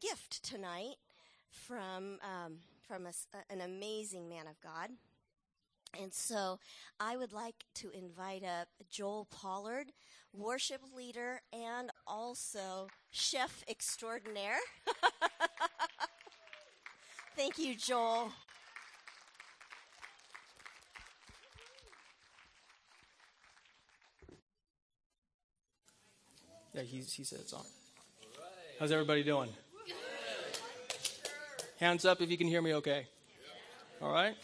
gift tonight from um, from a, an amazing man of God. And so I would like to invite up Joel Pollard, worship leader and also chef extraordinaire. Thank you, Joel. Yeah, he, he said it's on. How's everybody doing? Hands up if you can hear me okay. All right?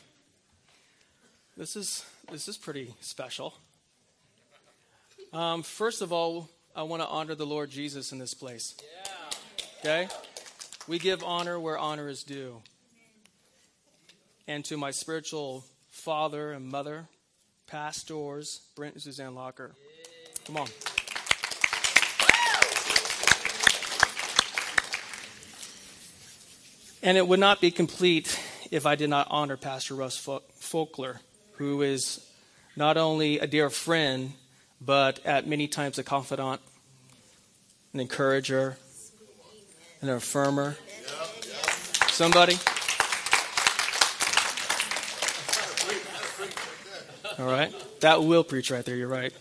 This is this is pretty special. Um, first of all, I want to honor the Lord Jesus in this place. Okay? We give honor where honor is due. And to my spiritual father and mother, pastors, Brent and Suzanne Locker. Come on. And it would not be complete if I did not honor Pastor Russ Folkler, who is not only a dear friend, but at many times a confidant, an encourager, an affirmer. Somebody? All right. That will preach right there. You're right.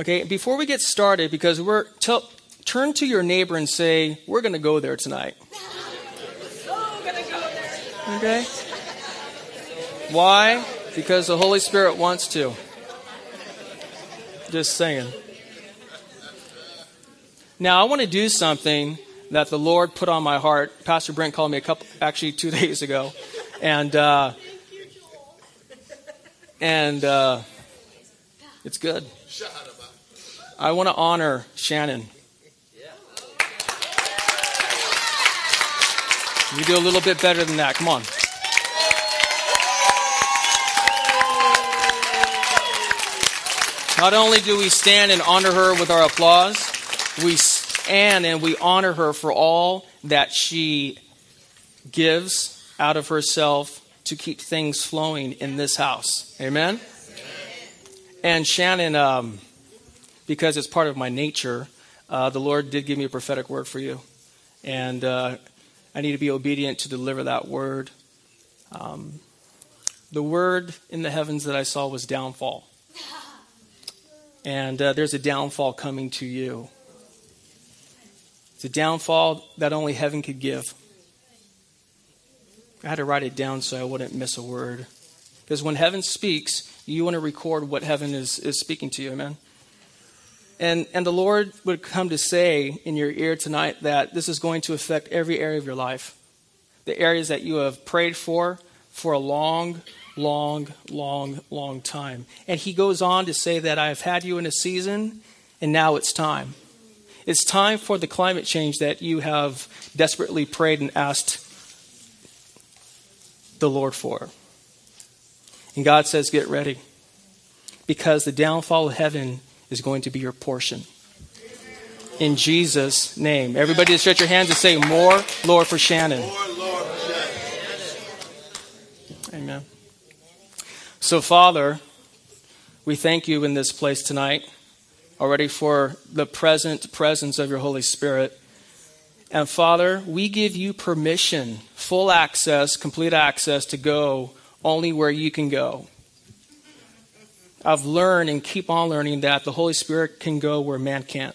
Okay, before we get started, because we're, tell, turn to your neighbor and say, We're going to go there tonight. Okay? Why? Because the Holy Spirit wants to. Just saying. Now, I want to do something that the Lord put on my heart. Pastor Brent called me a couple, actually two days ago, and uh, and uh, it's good. I want to honor Shannon. You do a little bit better than that. Come on. Not only do we stand and honor her with our applause, we stand and we honor her for all that she gives out of herself to keep things flowing in this house. Amen? And Shannon, um, because it's part of my nature, uh, the Lord did give me a prophetic word for you. And uh, I need to be obedient to deliver that word. Um, the word in the heavens that I saw was downfall. And uh, there's a downfall coming to you. It's a downfall that only heaven could give. I had to write it down so I wouldn't miss a word. Because when heaven speaks, you want to record what heaven is, is speaking to you, amen? And, and the Lord would come to say in your ear tonight that this is going to affect every area of your life. The areas that you have prayed for for a long, long, long, long time. And he goes on to say that I have had you in a season, and now it's time. It's time for the climate change that you have desperately prayed and asked the Lord for. And God says, Get ready. Because the downfall of heaven is going to be your portion. In Jesus' name. Everybody stretch your hands and say, More, Lord, for Shannon. Amen. So, Father, we thank you in this place tonight already for the present presence of your Holy Spirit. And Father, we give you permission, full access, complete access to go only where you can go. I've learned and keep on learning that the Holy Spirit can go where man can't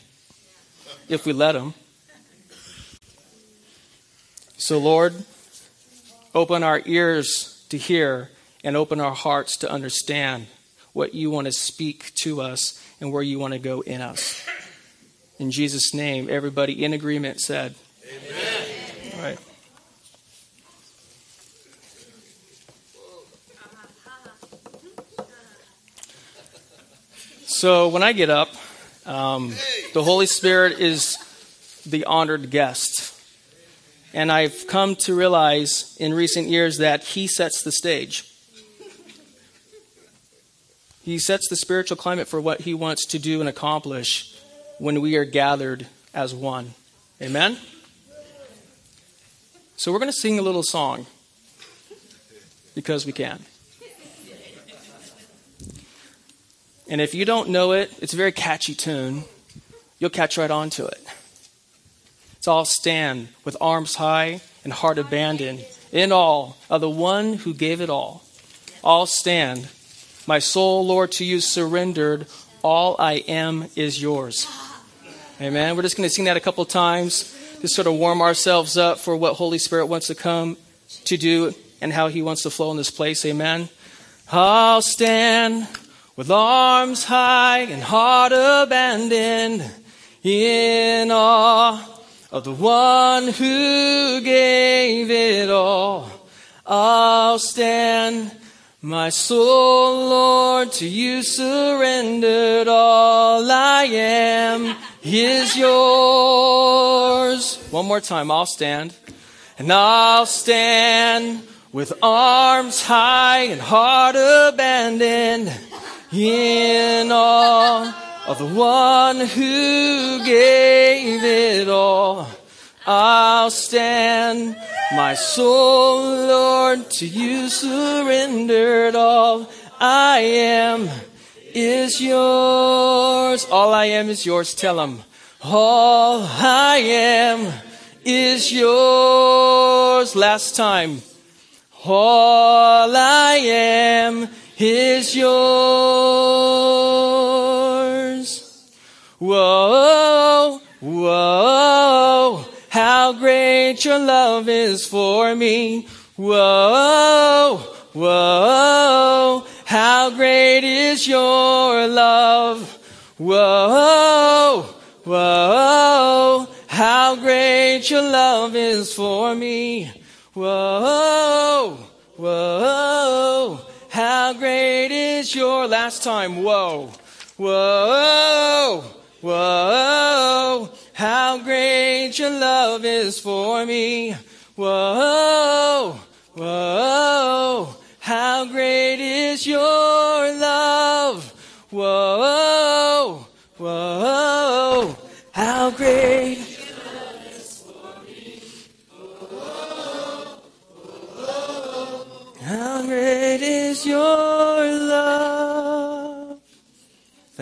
if we let him. So, Lord, open our ears to hear and open our hearts to understand what you want to speak to us and where you want to go in us. In Jesus' name, everybody in agreement said, Amen. So when I get up, um, the Holy Spirit is the honored guest. And I've come to realize in recent years that He sets the stage. He sets the spiritual climate for what He wants to do and accomplish when we are gathered as one. Amen? So we're going to sing a little song because we can. And if you don't know it, it's a very catchy tune. You'll catch right on to it. It's all stand with arms high and heart abandoned in all of the one who gave it all. I'll stand. My soul, Lord, to you surrendered. All I am is yours. Amen. We're just going to sing that a couple times to sort of warm ourselves up for what Holy Spirit wants to come to do and how he wants to flow in this place. Amen. I'll stand with arms high and heart abandoned in awe of the one who gave it all. I'll stand, my soul, Lord, to you surrendered. All I am is yours. One more time, I'll stand. And I'll stand with arms high and heart abandoned in awe of the one who gave it all. I'll stand, my soul, Lord, to you surrendered. All I am is yours. All I am is yours. Tell him. All I am is yours. Last time. All I am is yours. Whoa, whoa, how great your love is for me. Whoa, whoa, how great is your love. Whoa, whoa, how great your love is for me. Whoa, is your last time? Whoa, whoa, whoa, how great your love is for me. Whoa, whoa, how great is your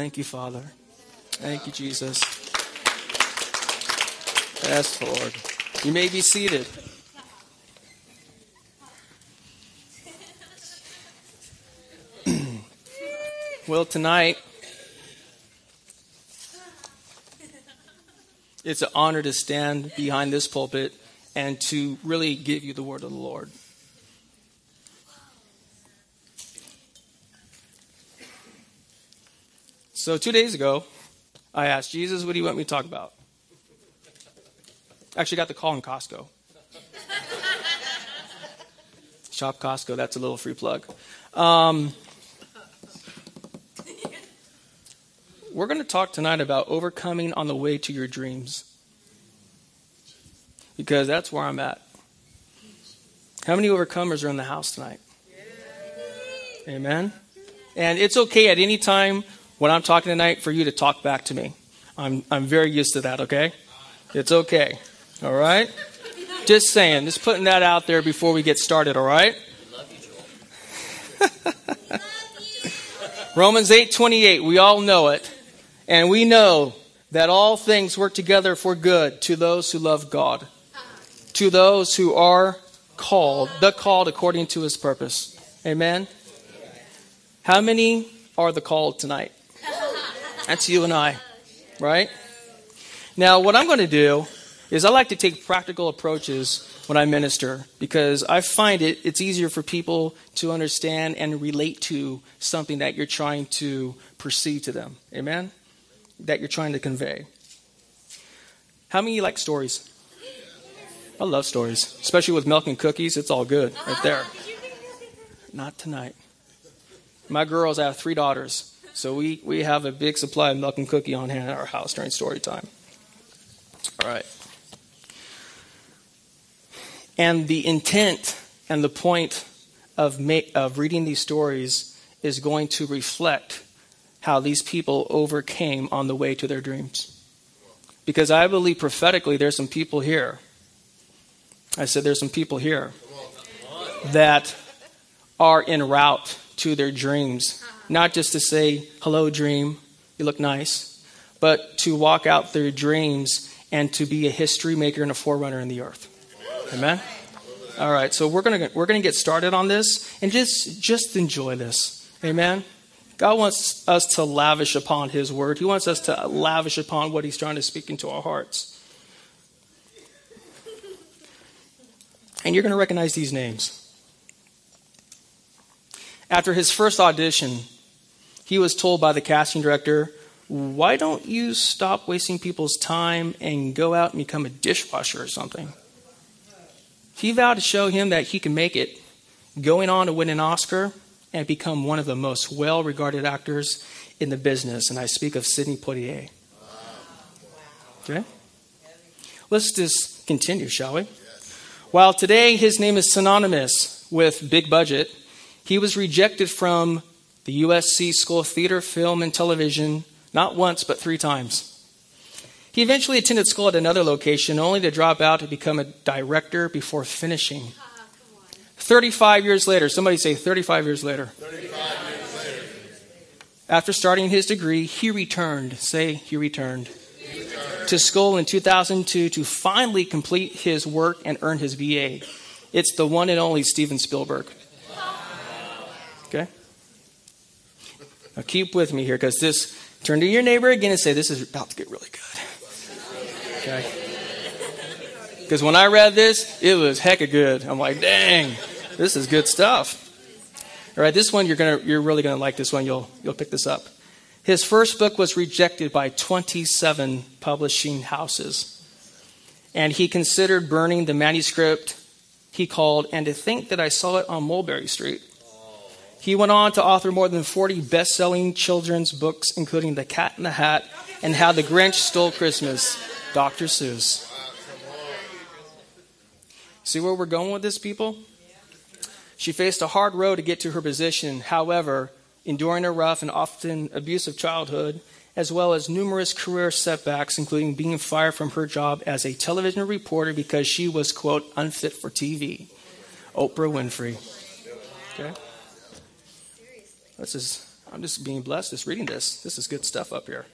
Thank you, Father. Thank you, Jesus. Yes, Lord. You may be seated. well, tonight, it's an honor to stand behind this pulpit and to really give you the word of the Lord. So, two days ago, I asked Jesus, what do you want me to talk about? Actually, got the call in Costco. Shop Costco, that's a little free plug. Um, we're going to talk tonight about overcoming on the way to your dreams. Because that's where I'm at. How many overcomers are in the house tonight? Amen. And it's okay at any time when I'm talking tonight for you to talk back to me. I'm, I'm very used to that, okay? It's okay. All right? Just saying, just putting that out there before we get started, all right? Romans 8:28, we all know it. And we know that all things work together for good to those who love God, to those who are called, the called according to his purpose. Amen. How many are the called tonight? That's you and I, right? Now, what I'm going to do is I like to take practical approaches when I minister because I find it it's easier for people to understand and relate to something that you're trying to perceive to them. Amen? That you're trying to convey. How many of you like stories? I love stories, especially with milk and cookies. It's all good right there. Not tonight. My girls, I have three daughters. So we, we have a big supply of milk and cookie on hand at our house during story time. All right. And the intent and the point of, ma- of reading these stories is going to reflect how these people overcame on the way to their dreams. Because I believe prophetically there's some people here. I said there's some people here that are en route to their dreams. Not just to say, hello, dream, you look nice, but to walk out their dreams and to be a history maker and a forerunner in the earth. Amen? All right, so we're going we're to get started on this and just just enjoy this. Amen. God wants us to lavish upon his word. He wants us to lavish upon what he's trying to speak into our hearts. And you're going to recognize these names. After his first audition, he was told by the casting director, Why don't you stop wasting people's time and go out and become a dishwasher or something? He vowed to show him that he can make it, going on to win an Oscar and become one of the most well regarded actors in the business. And I speak of Sidney Poitier. Okay? Let's just continue, shall we? While today his name is synonymous with big budget, he was rejected from the USC School of Theater, Film, and Television not once but three times. He eventually attended school at another location, only to drop out to become a director before finishing. 35 years later, somebody say 35 years later. 35 years later. After starting his degree, he returned. Say, he returned. He returned. To school in 2002 to finally complete his work and earn his BA. It's the one and only Steven Spielberg. Okay? Now keep with me here because this, turn to your neighbor again and say, This is about to get really good. Okay? Because when I read this, it was hecka good. I'm like, dang, this is good stuff. All right, this one you're gonna you're really gonna like this one. You'll you'll pick this up. His first book was rejected by 27 publishing houses. And he considered burning the manuscript he called And to Think That I Saw It on Mulberry Street. He went on to author more than 40 best selling children's books, including The Cat in the Hat and How the Grinch Stole Christmas. Dr. Seuss. See where we're going with this, people? She faced a hard road to get to her position. However, enduring a rough and often abusive childhood, as well as numerous career setbacks, including being fired from her job as a television reporter because she was, quote, unfit for TV. Oprah Winfrey. Okay? This is, I'm just being blessed just reading this. This is good stuff up here.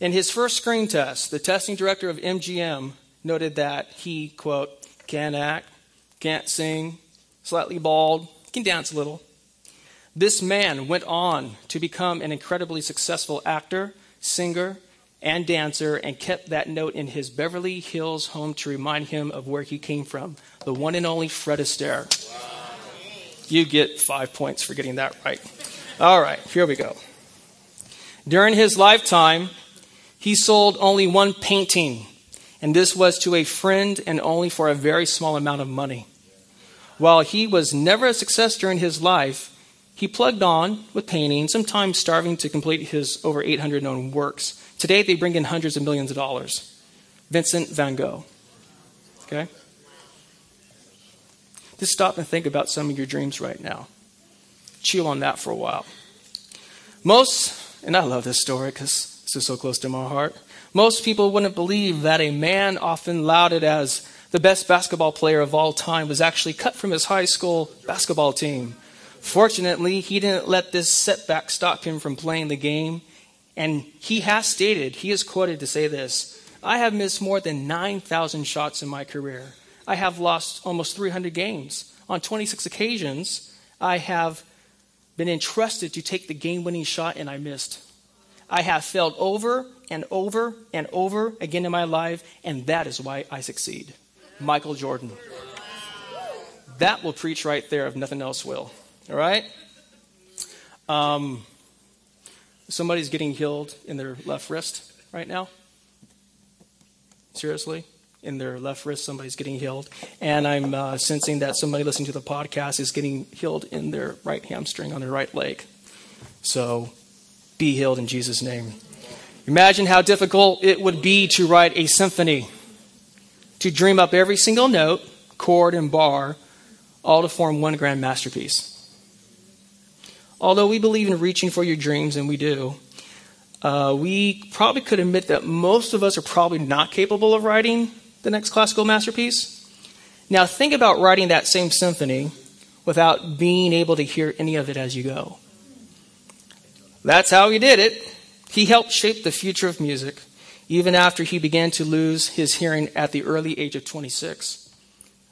In his first screen test, the testing director of MGM noted that he, quote, can't act, can't sing, slightly bald, can dance a little. This man went on to become an incredibly successful actor, singer, and dancer and kept that note in his Beverly Hills home to remind him of where he came from, the one and only Fred Astaire. You get five points for getting that right. All right, here we go. During his lifetime, he sold only one painting, and this was to a friend and only for a very small amount of money. While he was never a success during his life, he plugged on with painting, sometimes starving to complete his over 800 known works. Today, they bring in hundreds of millions of dollars. Vincent van Gogh. Okay? Just stop and think about some of your dreams right now. Chew on that for a while. Most, and I love this story because this is so close to my heart. Most people wouldn't believe that a man often lauded as the best basketball player of all time was actually cut from his high school basketball team. Fortunately, he didn't let this setback stop him from playing the game. And he has stated, he is quoted to say this I have missed more than 9,000 shots in my career. I have lost almost 300 games. On 26 occasions, I have been entrusted to take the game winning shot and I missed. I have failed over and over and over again in my life, and that is why I succeed. Michael Jordan. That will preach right there if nothing else will. All right? Um, somebody's getting healed in their left wrist right now. Seriously? In their left wrist, somebody's getting healed. And I'm uh, sensing that somebody listening to the podcast is getting healed in their right hamstring on their right leg. So be healed in Jesus' name. Imagine how difficult it would be to write a symphony, to dream up every single note, chord, and bar, all to form one grand masterpiece. Although we believe in reaching for your dreams, and we do, uh, we probably could admit that most of us are probably not capable of writing the next classical masterpiece. Now, think about writing that same symphony without being able to hear any of it as you go. That's how he did it. He helped shape the future of music. even after he began to lose his hearing at the early age of 26.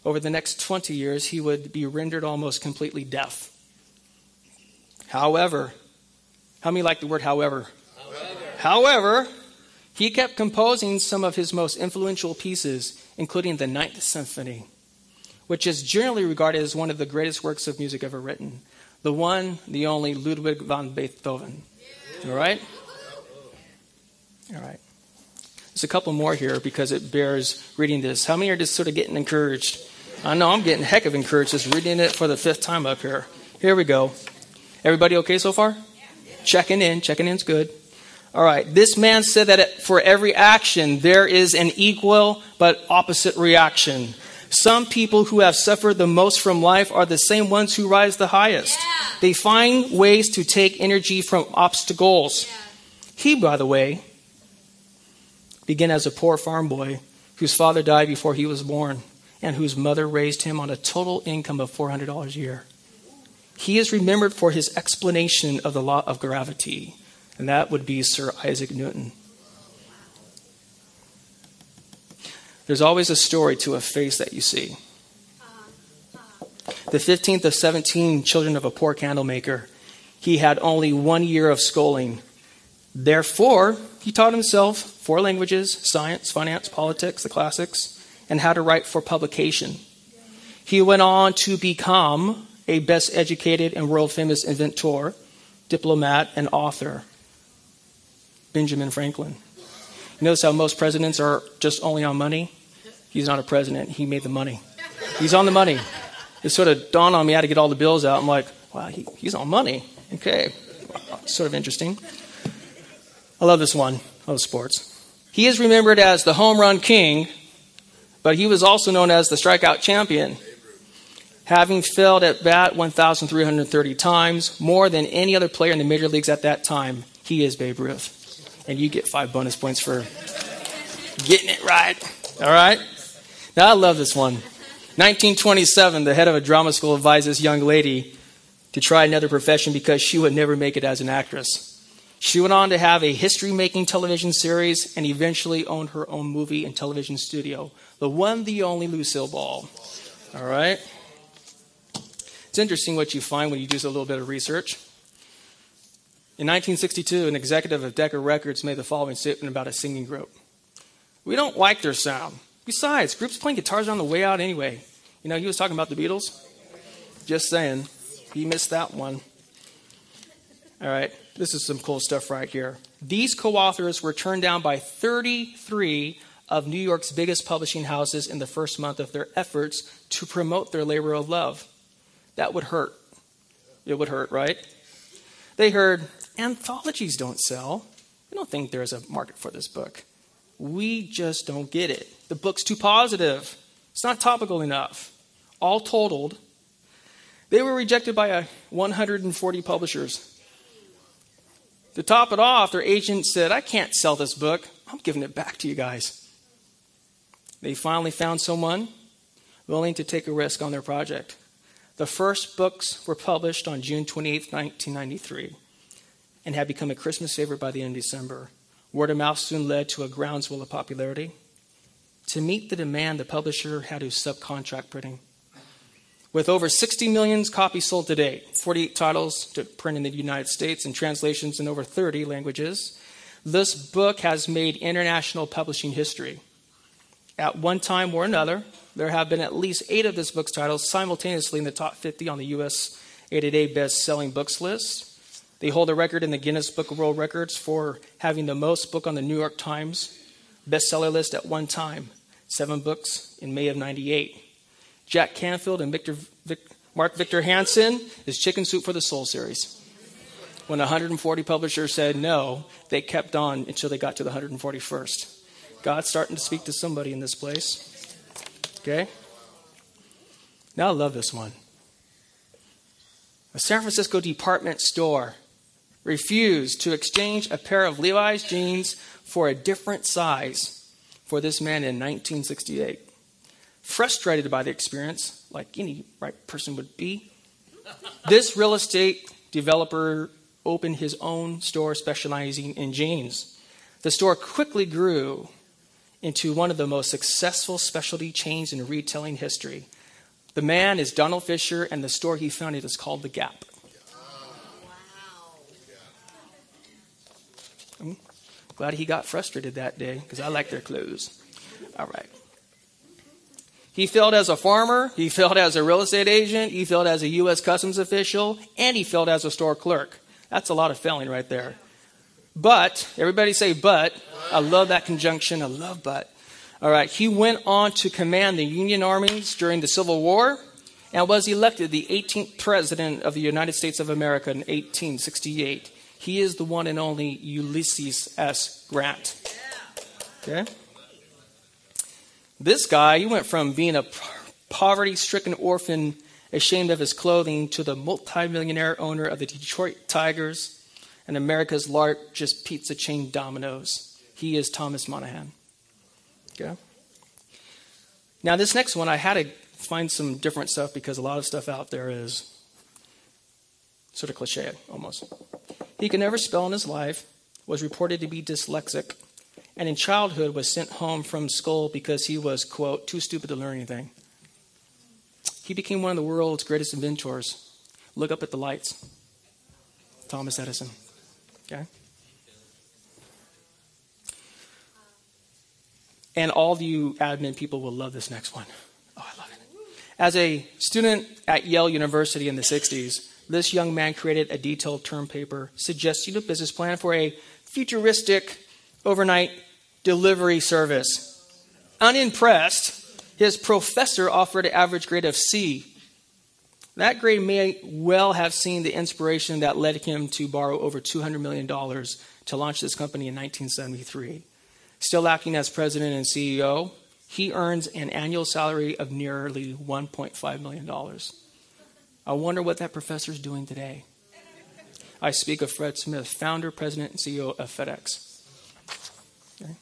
Over the next 20 years, he would be rendered almost completely deaf. However, how many like the word however? However, however he kept composing some of his most influential pieces, including the Ninth Symphony, which is generally regarded as one of the greatest works of music ever written. The one, the only Ludwig van Beethoven. All right? All right. There's a couple more here because it bears reading this. How many are just sort of getting encouraged? I know I'm getting heck of encouraged just reading it for the fifth time up here. Here we go. Everybody okay so far? Checking in. Checking in's good. All right. This man said that for every action, there is an equal but opposite reaction. Some people who have suffered the most from life are the same ones who rise the highest. Yeah. They find ways to take energy from obstacles. Yeah. He, by the way, began as a poor farm boy whose father died before he was born and whose mother raised him on a total income of $400 a year. He is remembered for his explanation of the law of gravity, and that would be Sir Isaac Newton. There's always a story to a face that you see. The 15th of 17 children of a poor candlemaker, he had only one year of schooling. Therefore, he taught himself four languages science, finance, politics, the classics, and how to write for publication. He went on to become a best educated and world famous inventor, diplomat, and author. Benjamin Franklin. You notice how most presidents are just only on money? He's not a president. He made the money. He's on the money. It sort of dawned on me how to get all the bills out. I'm like, wow, he, he's on money. Okay. Sort of interesting. I love this one. I love sports. He is remembered as the home run king, but he was also known as the strikeout champion. Having failed at bat 1,330 times, more than any other player in the major leagues at that time, he is Babe Ruth. And you get five bonus points for getting it right. All right? Now, I love this one. 1927, the head of a drama school advised this young lady to try another profession because she would never make it as an actress. She went on to have a history making television series and eventually owned her own movie and television studio. The one, the only Lucille Ball. All right? It's interesting what you find when you do a little bit of research. In 1962, an executive of Decca Records made the following statement about a singing group We don't like their sound. Besides, groups playing guitars are on the way out anyway. You know, he was talking about the Beatles. Just saying. He missed that one. All right, this is some cool stuff right here. These co authors were turned down by 33 of New York's biggest publishing houses in the first month of their efforts to promote their labor of love. That would hurt. It would hurt, right? They heard, anthologies don't sell. We don't think there's a market for this book. We just don't get it. The book's too positive. It's not topical enough. All totaled, they were rejected by a 140 publishers. To top it off, their agent said, I can't sell this book. I'm giving it back to you guys. They finally found someone willing to take a risk on their project. The first books were published on June 28, 1993, and had become a Christmas favorite by the end of December. Word of mouth soon led to a groundswell of popularity. To meet the demand, the publisher had to subcontract printing. With over 60 million copies sold to date, 48 titles to print in the United States, and translations in over 30 languages, this book has made international publishing history. At one time or another, there have been at least eight of this book's titles simultaneously in the top 50 on the U.S. A to 8 best selling books list. They hold a record in the Guinness Book of World Records for having the most book on the New York Times bestseller list at one time, seven books in May of 98. Jack Canfield and Victor, Vic, Mark Victor Hansen is Chicken Soup for the Soul series. When 140 publishers said no, they kept on until they got to the 141st. God's starting to speak to somebody in this place. Okay? Now I love this one. A San Francisco department store refused to exchange a pair of Levi's jeans for a different size for this man in 1968. Frustrated by the experience, like any right person would be, this real estate developer opened his own store specializing in jeans. The store quickly grew into one of the most successful specialty chains in retailing history. The man is Donald Fisher, and the store he founded is called The Gap. I'm glad he got frustrated that day because I like their clothes. All right. He failed as a farmer, he failed as a real estate agent, he failed as a U.S. Customs official, and he failed as a store clerk. That's a lot of failing right there. But, everybody say but. I love that conjunction. I love but. All right, he went on to command the Union armies during the Civil War and was elected the 18th President of the United States of America in 1868. He is the one and only Ulysses S. Grant. Okay? This guy, he went from being a poverty stricken orphan, ashamed of his clothing, to the multimillionaire owner of the Detroit Tigers and America's largest pizza chain, Domino's. He is Thomas Monaghan. Okay? Now, this next one, I had to find some different stuff because a lot of stuff out there is sort of cliche almost. He could never spell in his life, was reported to be dyslexic, and in childhood was sent home from school because he was, quote, too stupid to learn anything. He became one of the world's greatest inventors. Look up at the lights. Thomas Edison. Okay? And all of you admin people will love this next one. Oh, I love it. As a student at Yale University in the 60s, this young man created a detailed term paper suggesting a business plan for a futuristic overnight delivery service. Unimpressed, his professor offered an average grade of C. That grade may well have seen the inspiration that led him to borrow over $200 million to launch this company in 1973. Still acting as president and CEO, he earns an annual salary of nearly $1.5 million. I wonder what that professor is doing today. I speak of Fred Smith, founder, president, and CEO of FedEx. Okay.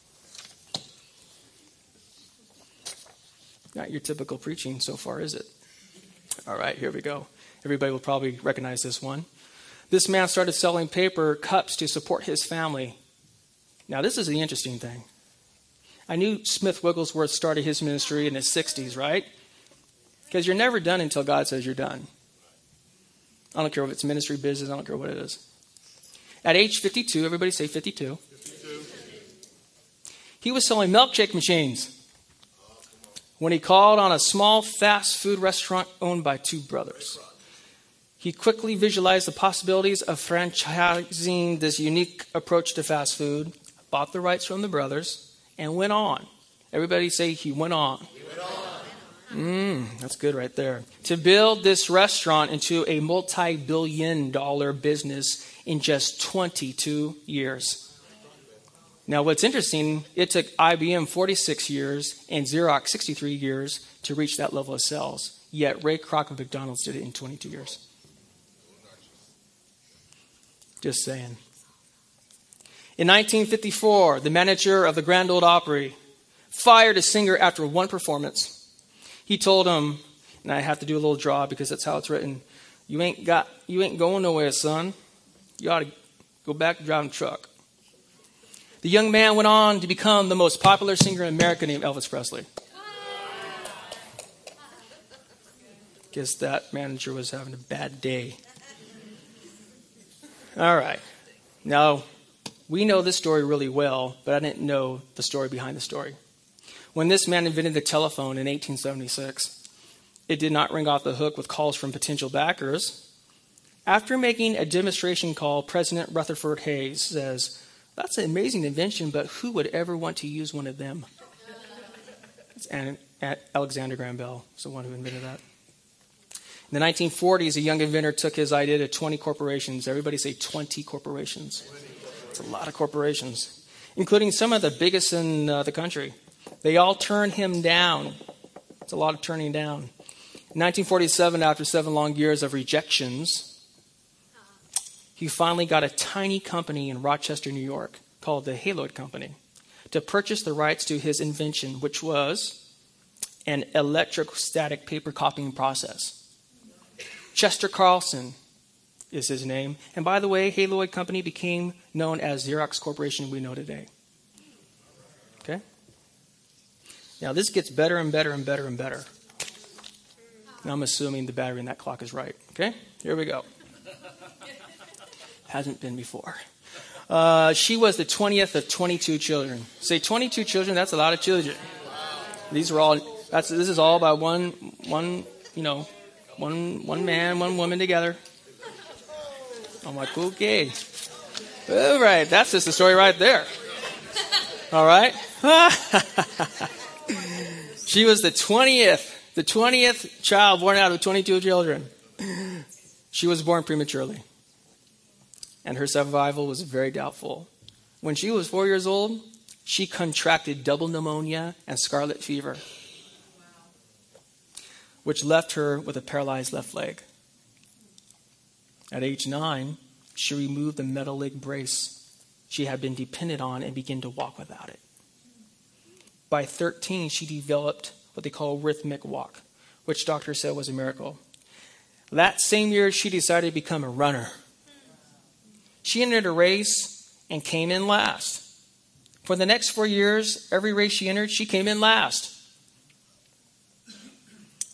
Not your typical preaching so far, is it? All right, here we go. Everybody will probably recognize this one. This man started selling paper cups to support his family. Now, this is the interesting thing. I knew Smith Wigglesworth started his ministry in his 60s, right? Because you're never done until God says you're done. I don't care if it's ministry, business, I don't care what it is. At age 52, everybody say 52, 52. he was selling milkshake machines when he called on a small fast food restaurant owned by two brothers. He quickly visualized the possibilities of franchising this unique approach to fast food, bought the rights from the brothers, and went on. Everybody say he went on. He went on. Mm, that's good right there. To build this restaurant into a multi billion dollar business in just 22 years. Now, what's interesting, it took IBM 46 years and Xerox 63 years to reach that level of sales. Yet Ray Kroc of McDonald's did it in 22 years. Just saying. In 1954, the manager of the Grand Ole Opry fired a singer after one performance. He told him, and I have to do a little draw because that's how it's written. You ain't got, you ain't going nowhere, son. You ought to go back to driving truck. The young man went on to become the most popular singer in America named Elvis Presley. Guess that manager was having a bad day. All right. Now, we know this story really well, but I didn't know the story behind the story. When this man invented the telephone in 1876, it did not ring off the hook with calls from potential backers. After making a demonstration call, President Rutherford Hayes says, that's an amazing invention, but who would ever want to use one of them? And Alexander Graham Bell is the one who invented that. In the 1940s, a young inventor took his idea to 20 corporations. Everybody say 20 corporations. It's a lot of corporations, including some of the biggest in uh, the country. They all turned him down. It's a lot of turning down. In 1947, after seven long years of rejections, he finally got a tiny company in Rochester, New York, called the Haloid Company, to purchase the rights to his invention, which was an electrostatic paper copying process. Chester Carlson is his name. And by the way, Haloid Company became known as Xerox Corporation we know today. Now, this gets better and better and better and better. And I'm assuming the battery in that clock is right. Okay? Here we go. Hasn't been before. Uh, she was the 20th of 22 children. Say 22 children, that's a lot of children. These are all, that's, this is all by one, one, you know, one, one man, one woman together. I'm like, okay. All right, that's just the story right there. All right? she was the 20th, the 20th child born out of 22 children. She was born prematurely, and her survival was very doubtful. When she was four years old, she contracted double pneumonia and scarlet fever, which left her with a paralyzed left leg. At age nine, she removed the metal leg brace she had been dependent on and began to walk without it. By 13, she developed what they call rhythmic walk, which doctors said was a miracle. That same year, she decided to become a runner. She entered a race and came in last. For the next four years, every race she entered, she came in last.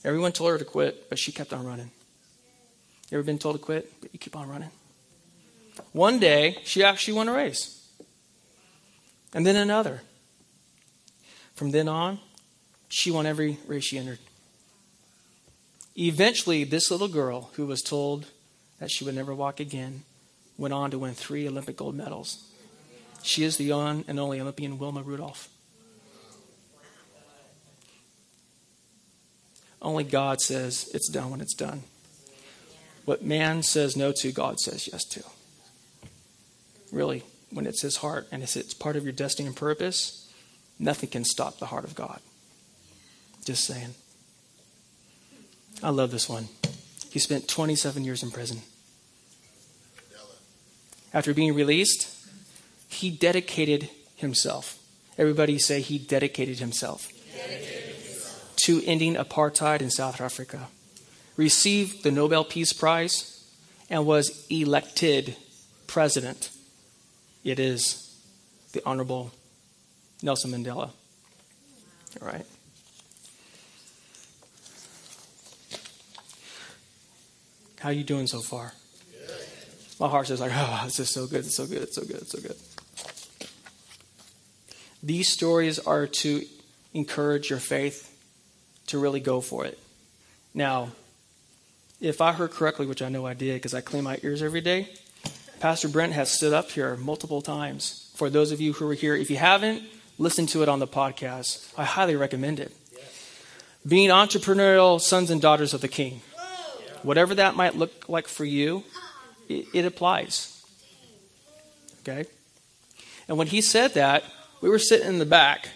Everyone told her to quit, but she kept on running. You ever been told to quit, but you keep on running? One day, she actually won a race. And then another. From then on, she won every race she entered. Eventually, this little girl, who was told that she would never walk again, went on to win three Olympic gold medals. She is the one and only Olympian Wilma Rudolph. Only God says it's done when it's done. What man says no to, God says yes to. Really, when it's His heart and it's part of your destiny and purpose, nothing can stop the heart of God. Just saying. I love this one. He spent 27 years in prison. After being released, he dedicated himself. Everybody say he dedicated himself, dedicated himself. to ending apartheid in South Africa. Received the Nobel Peace Prize and was elected president it is the Honorable Nelson Mandela. All right. How are you doing so far? My heart says like, oh, this is so good, it's so good, it's so good, it's so good. These stories are to encourage your faith to really go for it. Now, if I heard correctly, which I know I did because I clean my ears every day, Pastor Brent has stood up here multiple times. For those of you who are here, if you haven't, listen to it on the podcast. I highly recommend it. Being entrepreneurial sons and daughters of the King. Whatever that might look like for you, it, it applies. Okay? And when he said that, we were sitting in the back,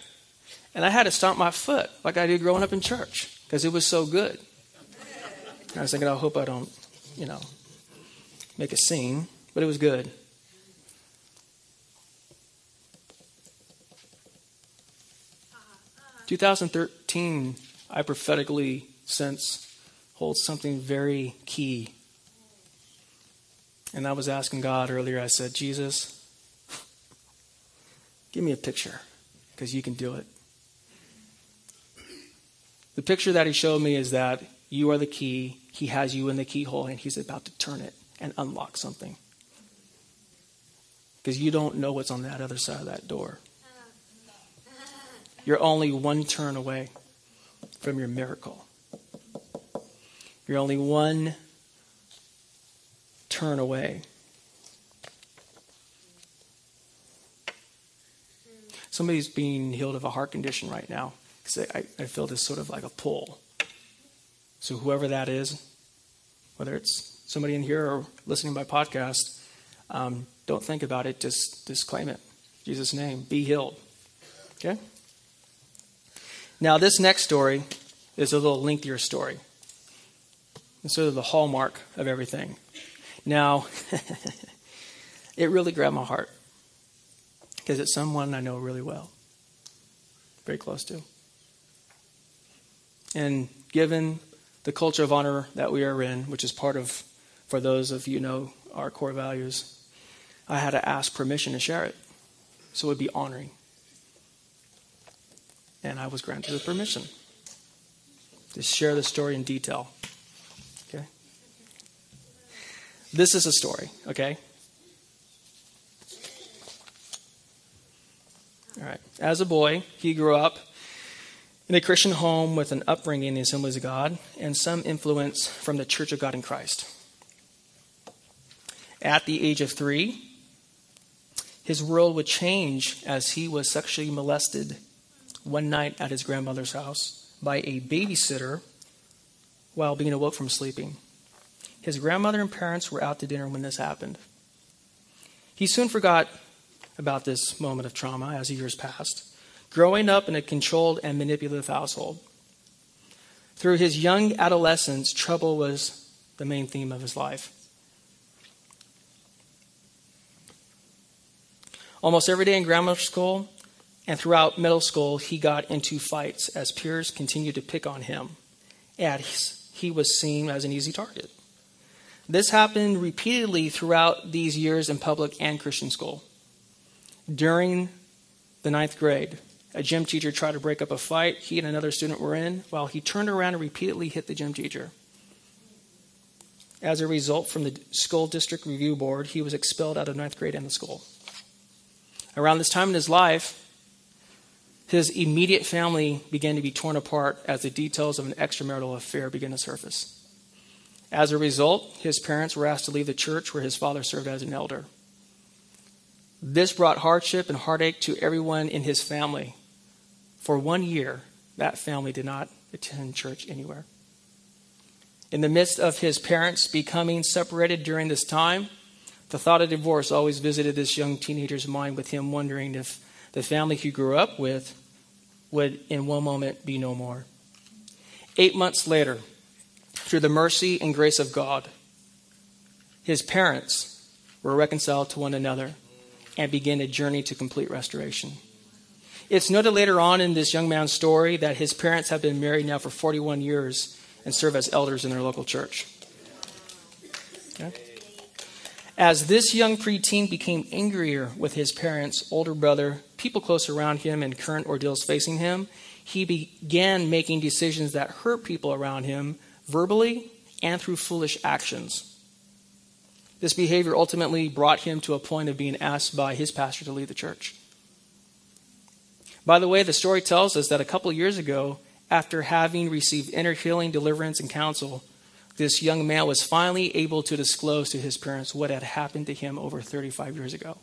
and I had to stomp my foot like I did growing up in church because it was so good. I was thinking, I hope I don't, you know, make a scene but it was good. Two thousand thirteen, I prophetically sense holds something very key. And I was asking God earlier, I said, Jesus, give me a picture, because you can do it. The picture that he showed me is that you are the key, he has you in the keyhole, and he's about to turn it and unlock something because you don't know what's on that other side of that door. You're only one turn away from your miracle. You're only one turn away. Somebody's being healed of a heart condition right now because I, I feel this sort of like a pull. So, whoever that is, whether it's somebody in here or listening by podcast, um, don't think about it, just, claim it. Jesus' name, be healed. Okay? Now, this next story is a little lengthier story. It's sort of the hallmark of everything. Now, it really grabbed my heart because it's someone I know really well, very close to. And given the culture of honor that we are in, which is part of, for those of you know, our core values, I had to ask permission to share it. So it would be honoring. And I was granted the permission to share the story in detail. Okay? This is a story, okay? All right. As a boy, he grew up in a Christian home with an upbringing in the Assemblies of God and some influence from the Church of God in Christ. At the age of three, his world would change as he was sexually molested one night at his grandmother's house by a babysitter while being awoke from sleeping. His grandmother and parents were out to dinner when this happened. He soon forgot about this moment of trauma as years passed, growing up in a controlled and manipulative household. Through his young adolescence, trouble was the main theme of his life. Almost every day in grammar school and throughout middle school, he got into fights as peers continued to pick on him, as he was seen as an easy target. This happened repeatedly throughout these years in public and Christian school. During the ninth grade, a gym teacher tried to break up a fight he and another student were in while he turned around and repeatedly hit the gym teacher. As a result, from the school district review board, he was expelled out of ninth grade and the school. Around this time in his life, his immediate family began to be torn apart as the details of an extramarital affair began to surface. As a result, his parents were asked to leave the church where his father served as an elder. This brought hardship and heartache to everyone in his family. For one year, that family did not attend church anywhere. In the midst of his parents becoming separated during this time, the thought of divorce always visited this young teenager's mind, with him wondering if the family he grew up with would in one moment be no more. Eight months later, through the mercy and grace of God, his parents were reconciled to one another and began a journey to complete restoration. It's noted later on in this young man's story that his parents have been married now for 41 years and serve as elders in their local church. Okay? As this young preteen became angrier with his parents, older brother, people close around him, and current ordeals facing him, he began making decisions that hurt people around him verbally and through foolish actions. This behavior ultimately brought him to a point of being asked by his pastor to leave the church. By the way, the story tells us that a couple years ago, after having received inner healing, deliverance, and counsel, this young man was finally able to disclose to his parents what had happened to him over 35 years ago.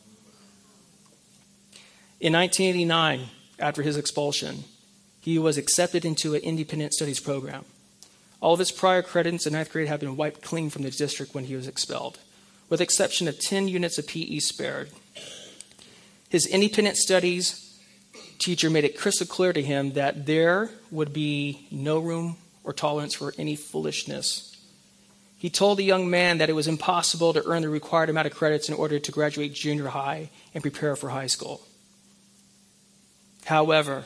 In 1989, after his expulsion, he was accepted into an independent studies program. All of his prior credits in ninth grade had been wiped clean from the district when he was expelled, with exception of 10 units of PE spared. His independent studies teacher made it crystal clear to him that there would be no room or tolerance for any foolishness he told the young man that it was impossible to earn the required amount of credits in order to graduate junior high and prepare for high school. However,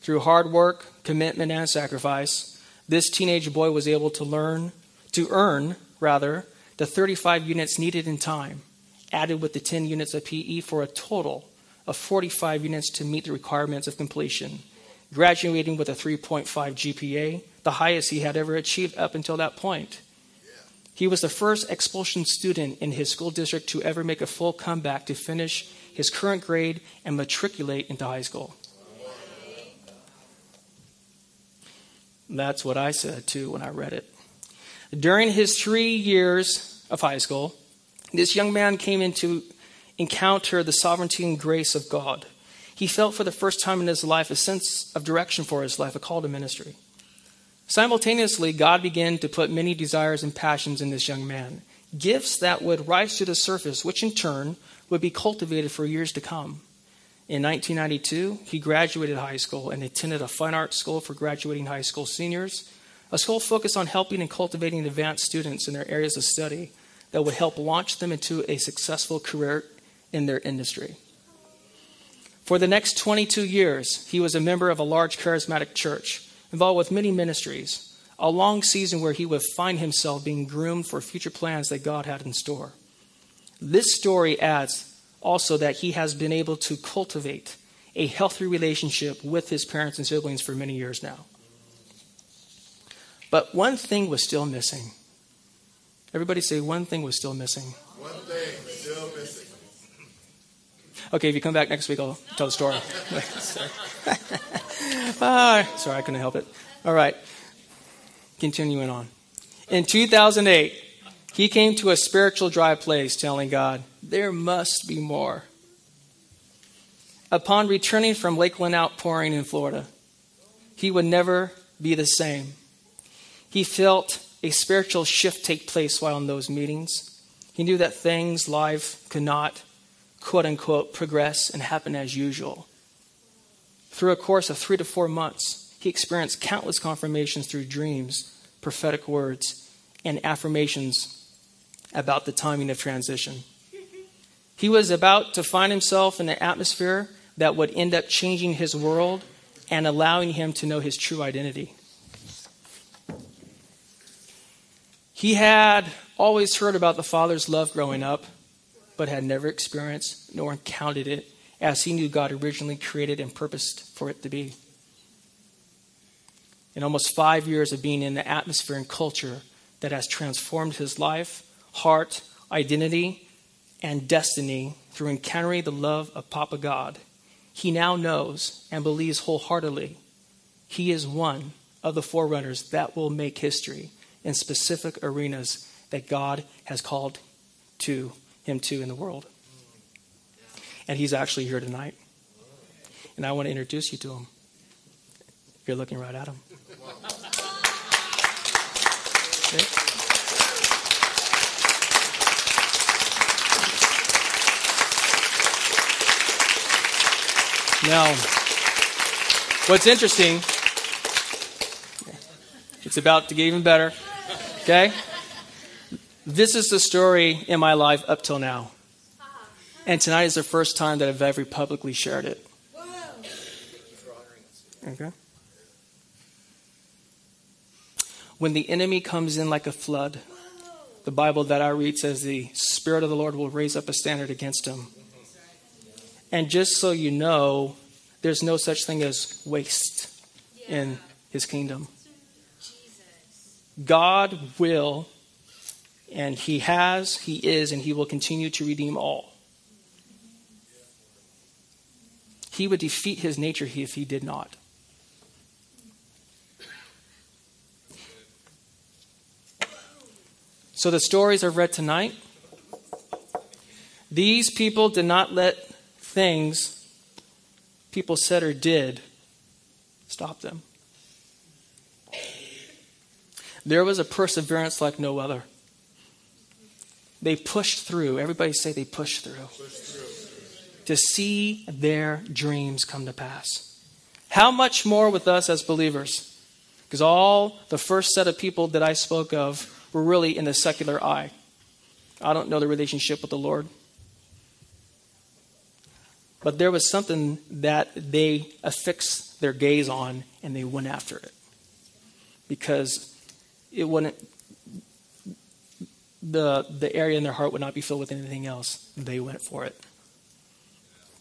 through hard work, commitment, and sacrifice, this teenage boy was able to learn, to earn, rather, the 35 units needed in time, added with the 10 units of PE for a total of 45 units to meet the requirements of completion, graduating with a 3.5 GPA, the highest he had ever achieved up until that point. He was the first expulsion student in his school district to ever make a full comeback to finish his current grade and matriculate into high school. That's what I said too when I read it. During his three years of high school, this young man came into encounter the sovereignty and grace of God. He felt for the first time in his life a sense of direction for his life, a call to ministry. Simultaneously, God began to put many desires and passions in this young man, gifts that would rise to the surface, which in turn would be cultivated for years to come. In 1992, he graduated high school and attended a fine arts school for graduating high school seniors, a school focused on helping and cultivating advanced students in their areas of study that would help launch them into a successful career in their industry. For the next 22 years, he was a member of a large charismatic church involved with many ministries, a long season where he would find himself being groomed for future plans that God had in store. This story adds also that he has been able to cultivate a healthy relationship with his parents and siblings for many years now. But one thing was still missing. Everybody say one thing was still missing. One thing still missing. Okay, if you come back next week, I'll tell the story. sorry, I couldn't help it. All right, continuing on. In 2008, he came to a spiritual dry place telling God, There must be more. Upon returning from Lakeland outpouring in Florida, he would never be the same. He felt a spiritual shift take place while in those meetings. He knew that things, life, could not quote unquote, progress and happen as usual. Through a course of three to four months, he experienced countless confirmations through dreams, prophetic words, and affirmations about the timing of transition. He was about to find himself in an atmosphere that would end up changing his world and allowing him to know his true identity. He had always heard about the Father's love growing up but had never experienced nor encountered it as he knew God originally created and purposed for it to be. In almost five years of being in the atmosphere and culture that has transformed his life, heart, identity, and destiny through encountering the love of Papa God, he now knows and believes wholeheartedly he is one of the forerunners that will make history in specific arenas that God has called to him to in the world. And he's actually here tonight. And I want to introduce you to him. You're looking right at him. Okay. Now, what's interesting, it's about to get even better. Okay? This is the story in my life up till now. And tonight is the first time that I've ever publicly shared it. Okay? When the enemy comes in like a flood, the Bible that I read says the Spirit of the Lord will raise up a standard against him. And just so you know, there's no such thing as waste in his kingdom. God will and he has, he is, and he will continue to redeem all. He would defeat his nature if he did not. So, the stories I've read tonight, these people did not let things people said or did stop them. There was a perseverance like no other. They pushed through. Everybody say they pushed through. Through. To see their dreams come to pass. How much more with us as believers? Because all the first set of people that I spoke of were really in the secular eye. I don't know the relationship with the Lord. But there was something that they affixed their gaze on and they went after it. Because it wouldn't the, the area in their heart would not be filled with anything else. They went for it.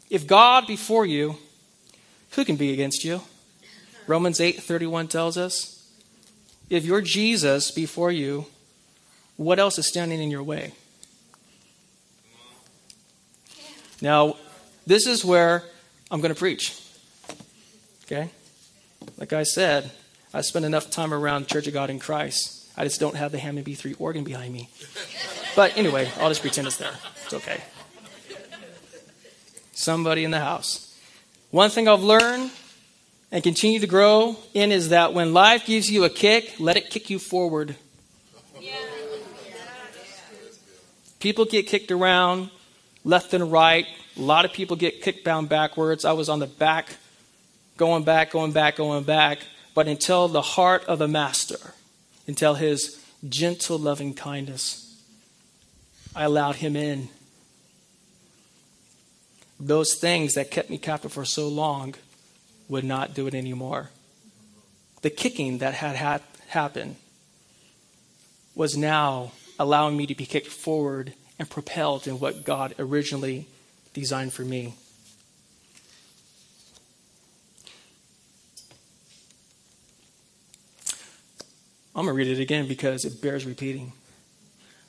If God be for you, who can be against you? Romans 8:31 tells us, if your Jesus before you, what else is standing in your way? Now, this is where I'm going to preach. Okay? Like I said, I spend enough time around Church of God in Christ I just don't have the Hammond B3 organ behind me. But anyway, I'll just pretend it's there. It's okay. Somebody in the house. One thing I've learned and continue to grow in is that when life gives you a kick, let it kick you forward. People get kicked around left and right. A lot of people get kicked down backwards. I was on the back, going back, going back, going back. But until the heart of the master until his gentle loving kindness. I allowed him in those things that kept me captive for so long would not do it anymore. The kicking that had ha- happened was now allowing me to be kicked forward and propelled in what God originally designed for me. I'm going to read it again because it bears repeating.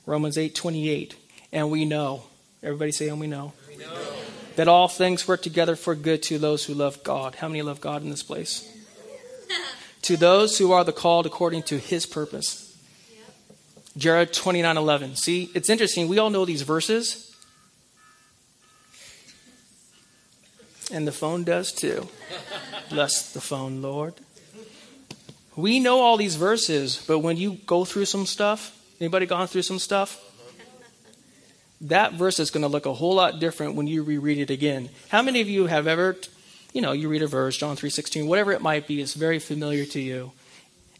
Romans 8:28, and we know. Everybody say and we know. We know that all things work together for good to those who love God. How many love God in this place? to those who are the called according to his purpose. Jared 29 11. See, it's interesting. We all know these verses. And the phone does too. Bless the phone, Lord. We know all these verses, but when you go through some stuff, anybody gone through some stuff? That verse is going to look a whole lot different when you reread it again. How many of you have ever, you know, you read a verse, John 3:16, whatever it might be, it's very familiar to you.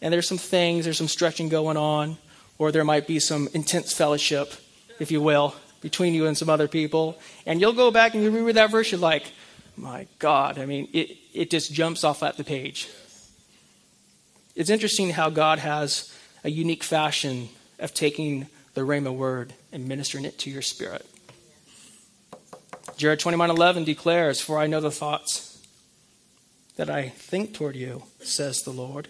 And there's some things, there's some stretching going on, or there might be some intense fellowship, if you will, between you and some other people. And you'll go back and you reread that verse, you're like, my God, I mean, it, it just jumps off at the page. It's interesting how God has a unique fashion of taking the Rhema word and ministering it to your spirit. Jared 21:11 declares, "For I know the thoughts that I think toward you," says the Lord.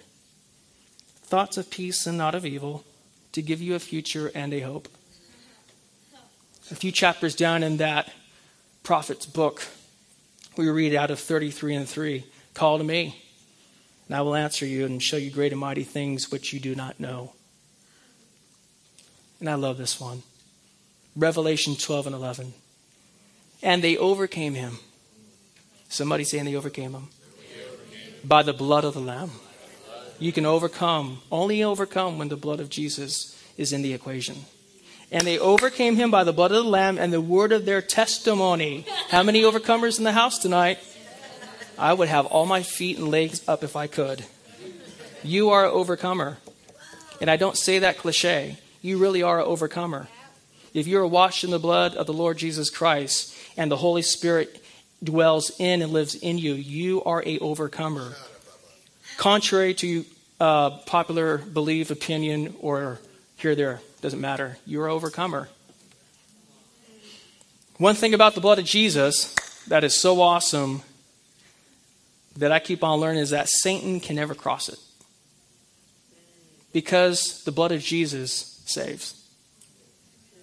Thoughts of peace and not of evil, to give you a future and a hope. A few chapters down in that prophet's book, we read out of 33 and 3 Call to me, and I will answer you and show you great and mighty things which you do not know. And I love this one. Revelation 12 and 11. And they overcame him. Somebody saying they overcame him. By the blood of the Lamb. You can overcome, only overcome when the blood of Jesus is in the equation. And they overcame him by the blood of the Lamb and the word of their testimony. How many overcomers in the house tonight? I would have all my feet and legs up if I could. You are an overcomer. And I don't say that cliche. You really are an overcomer. If you are washed in the blood of the Lord Jesus Christ and the Holy Spirit dwells in and lives in you, you are a overcomer. Contrary to uh, popular belief, opinion, or here, there, doesn't matter. You're an overcomer. One thing about the blood of Jesus that is so awesome that I keep on learning is that Satan can never cross it. Because the blood of Jesus saves.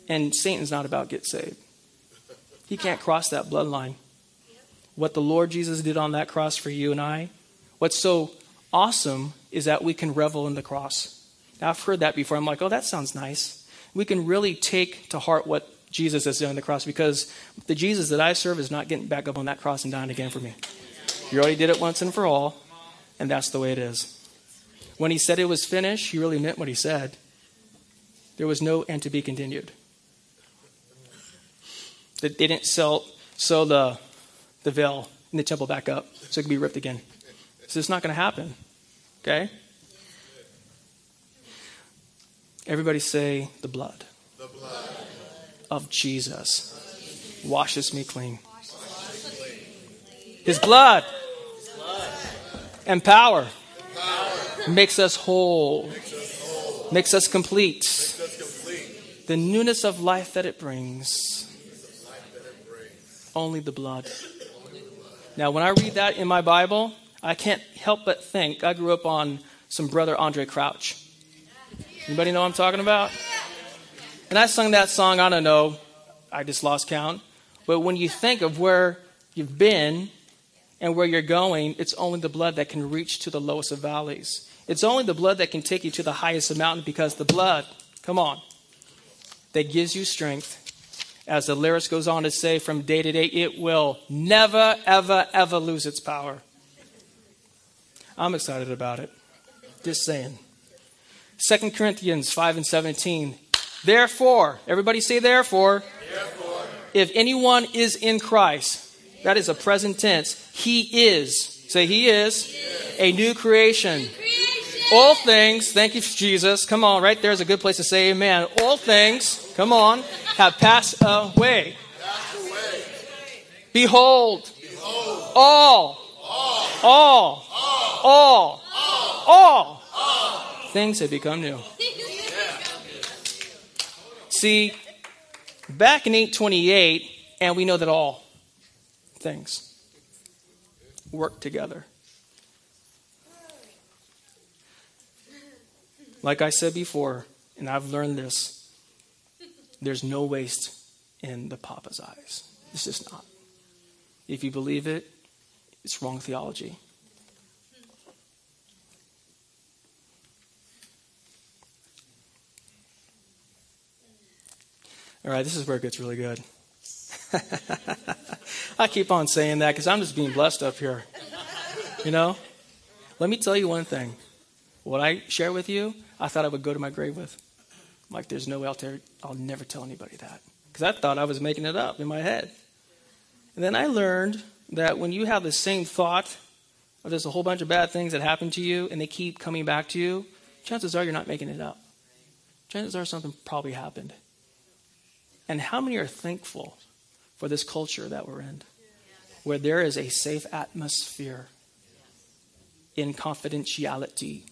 And Satan's not about get saved. He can't cross that bloodline. What the Lord Jesus did on that cross for you and I, what's so awesome is that we can revel in the cross. Now, I've heard that before. I'm like, oh, that sounds nice. We can really take to heart what Jesus has done on the cross because the Jesus that I serve is not getting back up on that cross and dying again for me. He already did it once and for all, and that's the way it is. When he said it was finished, he really meant what he said. There was no and to be continued. They didn't sell, sew the, the veil in the temple back up so it could be ripped again. So it's not going to happen. Okay? Everybody say the blood. The blood of Jesus washes me clean. His blood and power makes us whole, makes us complete. The newness of life that it brings. Only the blood. Now, when I read that in my Bible, I can't help but think. I grew up on some brother Andraé Crouch. Anybody know what I'm talking about? And I sung that song, I don't know, I just lost count. But when you think of where you've been and where you're going, it's only the blood that can reach to the lowest of valleys. It's only the blood that can take you to the highest of mountains because the blood, come on, that gives you strength. As the lyrics goes on to say, from day to day, it will never, ever, ever lose its power. I'm excited about it. Just saying. 2 Corinthians 5 and 17. Therefore, everybody say therefore. Therefore, If anyone is in Christ, that is a present tense, he is. Say he is a new creation. All things, thank you, Jesus. Come on, right there's a good place to say amen. All things, come on, have passed away. Behold, all, all, all, all, things have become new. See, back in 828, and we know that all things work together. Like I said before, and I've learned this, there's no waste in the Papa's eyes. It's just not. If you believe it, it's wrong theology. All right, this is where it gets really good. I keep on saying that because I'm just being blessed up here. You know? Let me tell you one thing. What I share with you, I thought I would go to my grave with. Like, there's no way I'll, I'll never tell anybody that. Because I thought I was making it up in my head. And then I learned that when you have the same thought of there's a whole bunch of bad things that happen to you and they keep coming back to you, chances are you're not making it up. Chances are something probably happened. And how many are thankful for this culture that we're in, where there is a safe atmosphere in confidentiality,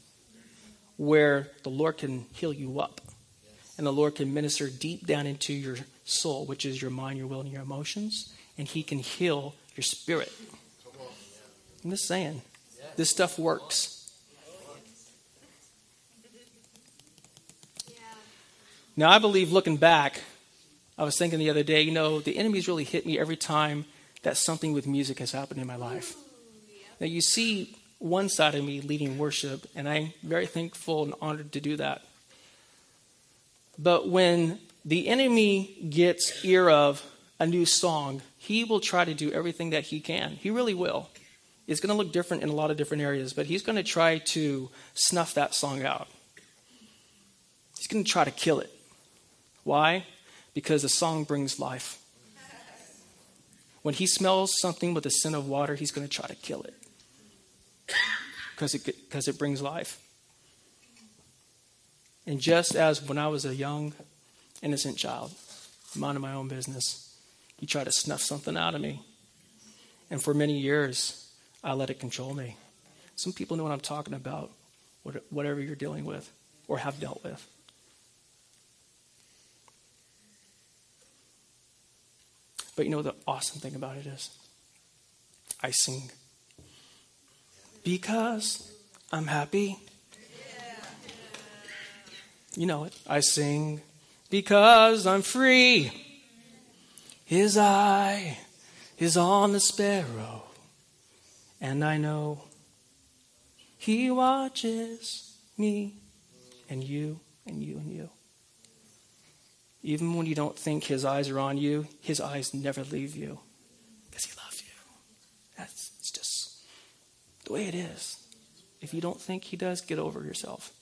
where the Lord can heal you up and the Lord can minister deep down into your soul, which is your mind, your will, and your emotions, and He can heal your spirit. I'm just saying, this stuff works. Now, I believe looking back, I was thinking the other day, you know, the enemy's really hit me every time that something with music has happened in my life. Now, you see one side of me leading worship, and I'm very thankful and honored to do that. But when the enemy gets ear of a new song, he will try to do everything that he can. He really will. It's going to look different in a lot of different areas, but he's going to try to snuff that song out. He's going to try to kill it. Why? because a song brings life. When he smells something with the scent of water, he's going to try to kill it because it, because it brings life. And just as when I was a young, innocent child, minding my own business, he tried to snuff something out of me. And for many years, I let it control me. Some people know what I'm talking about, whatever you're dealing with or have dealt with. But you know the awesome thing about it is? I sing. Because I'm happy. You know it. I sing because I'm free. His eye is on the sparrow, and I know he watches me and you and you and you. Even when you don't think his eyes are on you, his eyes never leave you because he loves you. That's it's just the way it is. If you don't think he does, get over yourself.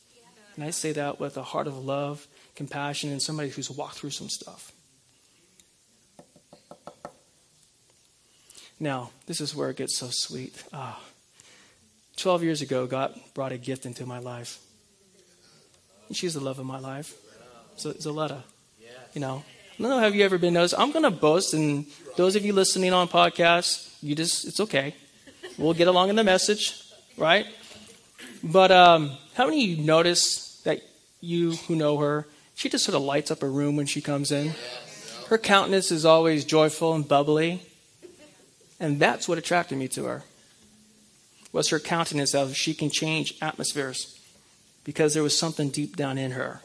And I say that with a heart of love, compassion, and somebody who's walked through some stuff. Now, this is where it gets so sweet. Ah, 12 years ago, God brought a gift into my life. And she's the love of my life. Zoletta. You know, I don't know. Have you ever been noticed? I'm going to boast, and those of you listening on podcasts, you just, it's okay. We'll get along in the message, right? But um, how many of you notice that you who know her, she just sort of lights up a room when she comes in? Her countenance is always joyful and bubbly. And that's what attracted me to her. Was her countenance how she can change atmospheres because there was something deep down in her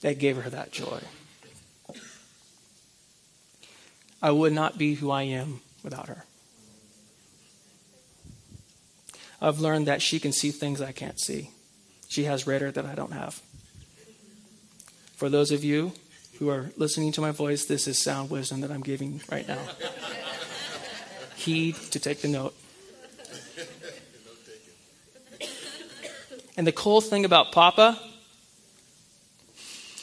that gave her that joy. I would not be who I am without her. I've learned that she can see things I can't see. She has radar that I don't have. For those of you who are listening to my voice, this is sound wisdom that I'm giving right now. Heed to take the note. And the cool thing about Papa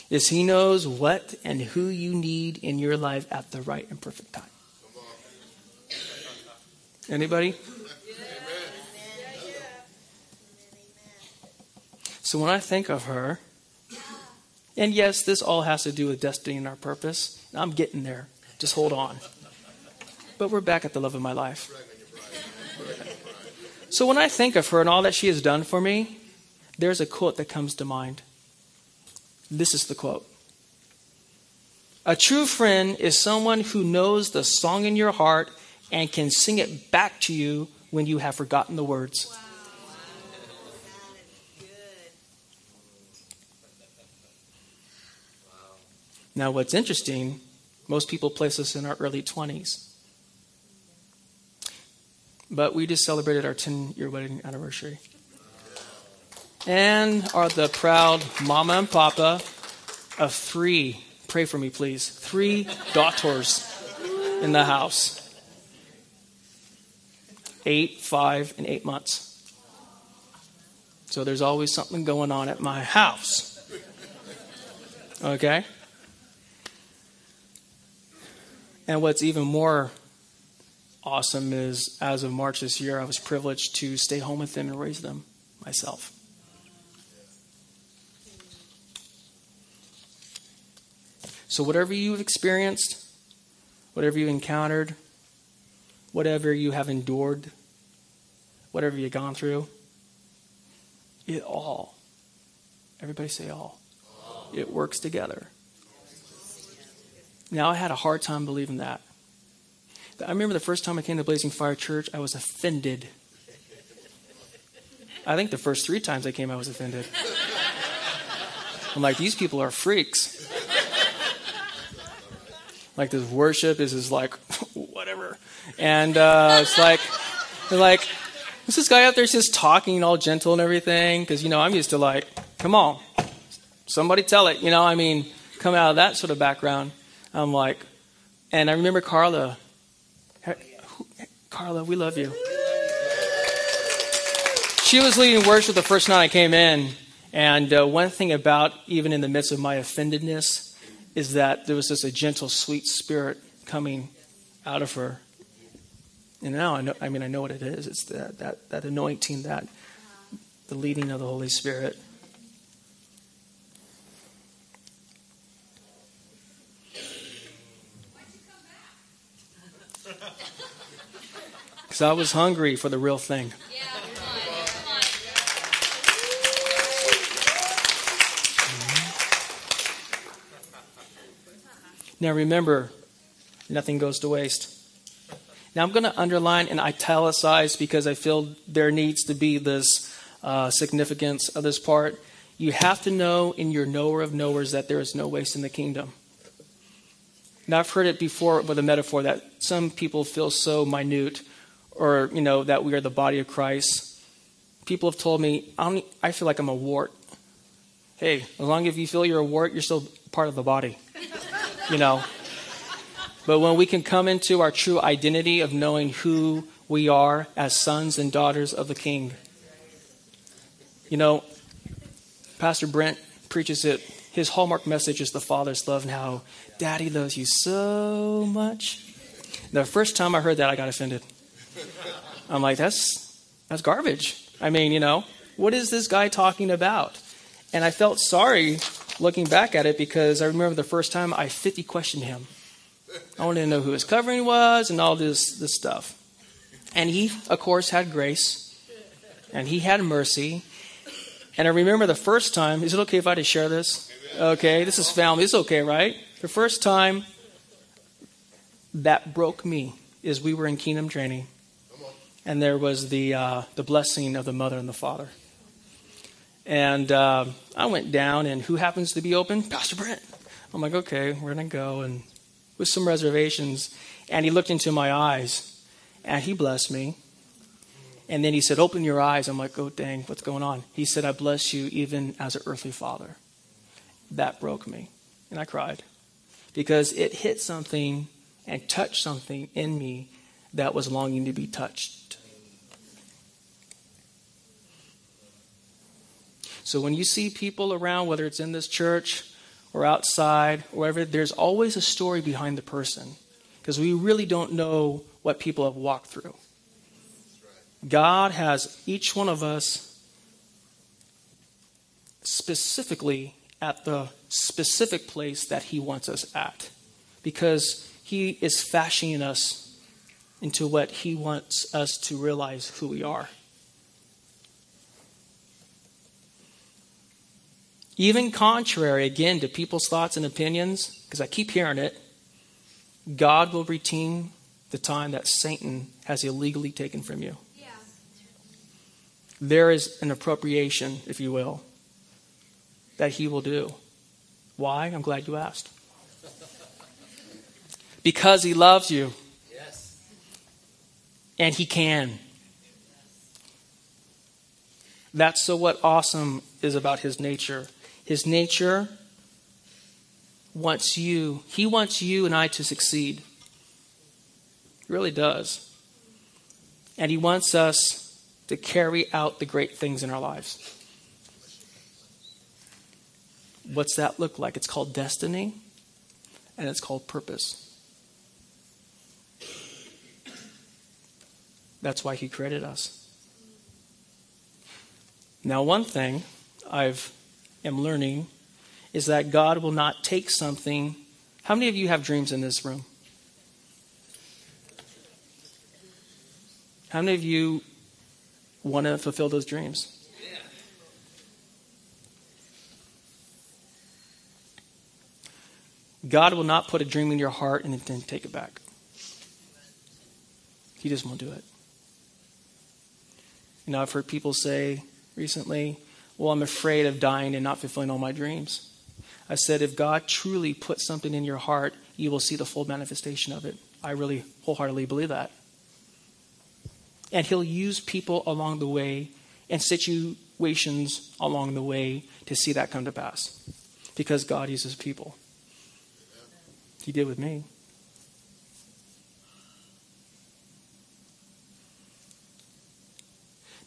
is He knows what and who you need in your life at the right and perfect time. Anybody? So when I think of her, and yes, this all has to do with destiny and our purpose. I'm getting there. Just hold on. But we're back at the love of my life. So when I think of her and all that she has done for me, there's a quote that comes to mind. This is the quote A true friend is someone who knows the song in your heart and can sing it back to you when you have forgotten the words. Now, what's interesting, most people place us in our early 20s. But we just celebrated our 10 year wedding anniversary. And are the proud mama and papa of three, pray for me please, three daughters in the house eight, five, and eight months. So there's always something going on at my house. Okay? And what's even more awesome is as of March this year, I was privileged to stay home with them and raise them myself. So, whatever you've experienced, whatever you've encountered, whatever you have endured, whatever you've gone through, it all, everybody say all, it works together. Now, I had a hard time believing that. I remember the first time I came to Blazing Fire Church, I was offended. I think the first three times I came, I was offended. I'm like, these people are freaks. Like this worship is is like whatever, and uh, it's like like, is this guy out there just talking all gentle and everything? Because you know I'm used to like, come on, somebody tell it. You know, I mean, come out of that sort of background. I'm like, and I remember Carla. Carla, we love you. She was leading worship the first night I came in, and uh, one thing about even in the midst of my offendedness is that there was just a gentle, sweet spirit coming out of her. And now I know, I mean, I know what it is. It's that, that, that anointing, that the leading of the Holy Spirit. Because I was hungry for the real thing. Now remember, nothing goes to waste. Now I'm going to underline and italicize because I feel there needs to be this uh, significance of this part. You have to know in your knower of knowers that there is no waste in the kingdom. Now I've heard it before with a metaphor that some people feel so minute, or you know that we are the body of Christ. People have told me I, I feel like I'm a wart. Hey, as long as you feel you're a wart, you're still part of the body you know. But when we can come into our true identity of knowing who we are as sons and daughters of the King. You know, Pastor Brent preaches it. His hallmark message is the Father's love and how Daddy loves you so much. The first time I heard that, I got offended. I'm like, that's that's garbage. I mean, you know, what is this guy talking about? And I felt sorry looking back at it because I remember the first time I 50 questioned him. I wanted to know who his covering was and all this, this stuff. And he, of course, had grace and he had mercy. And I remember the first time, is it okay if I just share this? Okay, this is family. It's okay, right? The first time that broke me is we were in kingdom training, and there was the uh, the blessing of the mother and the father. And uh, I went down, and who happens to be open? Pastor Brent. I'm like, okay, we're going to go, and with some reservations. And he looked into my eyes, and he blessed me. And then he said, Open your eyes. I'm like, Oh, dang, what's going on? He said, I bless you even as an earthly father. That broke me. And I cried because it hit something and touched something in me that was longing to be touched. So when you see people around, whether it's in this church or outside, or wherever, there's always a story behind the person because we really don't know what people have walked through. God has each one of us specifically at the specific place that He wants us at because He is fashioning us into what He wants us to realize who we are. Even contrary, again, to people's thoughts and opinions, because I keep hearing it, God will redeem the time that Satan has illegally taken from you. Yeah. There is an appropriation, if you will, that he will do. Why? I'm glad you asked. Because he loves you. And he can. That's so what awesome is about his nature. His nature wants you, he wants you and I to succeed. He really does. And he wants us to carry out the great things in our lives. What's that look like? It's called destiny and it's called purpose. That's why he created us. Now, one thing I've am learning is that God will not take something. How many of you have dreams in this room? How many of you want to fulfill those dreams? God will not put a dream in your heart and then take it back. He just won't do it. You know, I've heard people say recently, well, I'm afraid of dying and not fulfilling all my dreams. I said, if God truly puts something in your heart, you will see the full manifestation of it. I really wholeheartedly believe that. And He'll use people along the way and situations along the way to see that come to pass. Because God uses people. He did with me.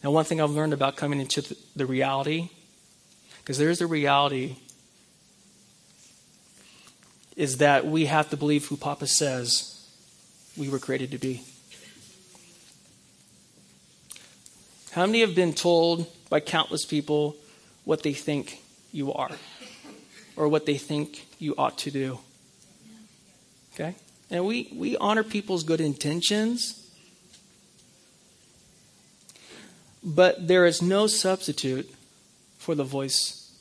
Now, one thing I've learned about coming into the reality, because there is a reality, is that we have to believe who Papa says we were created to be. How many have been told by countless people what they think you are or what they think you ought to do? Okay? And we, we honor people's good intentions, but there is no substitute for the voice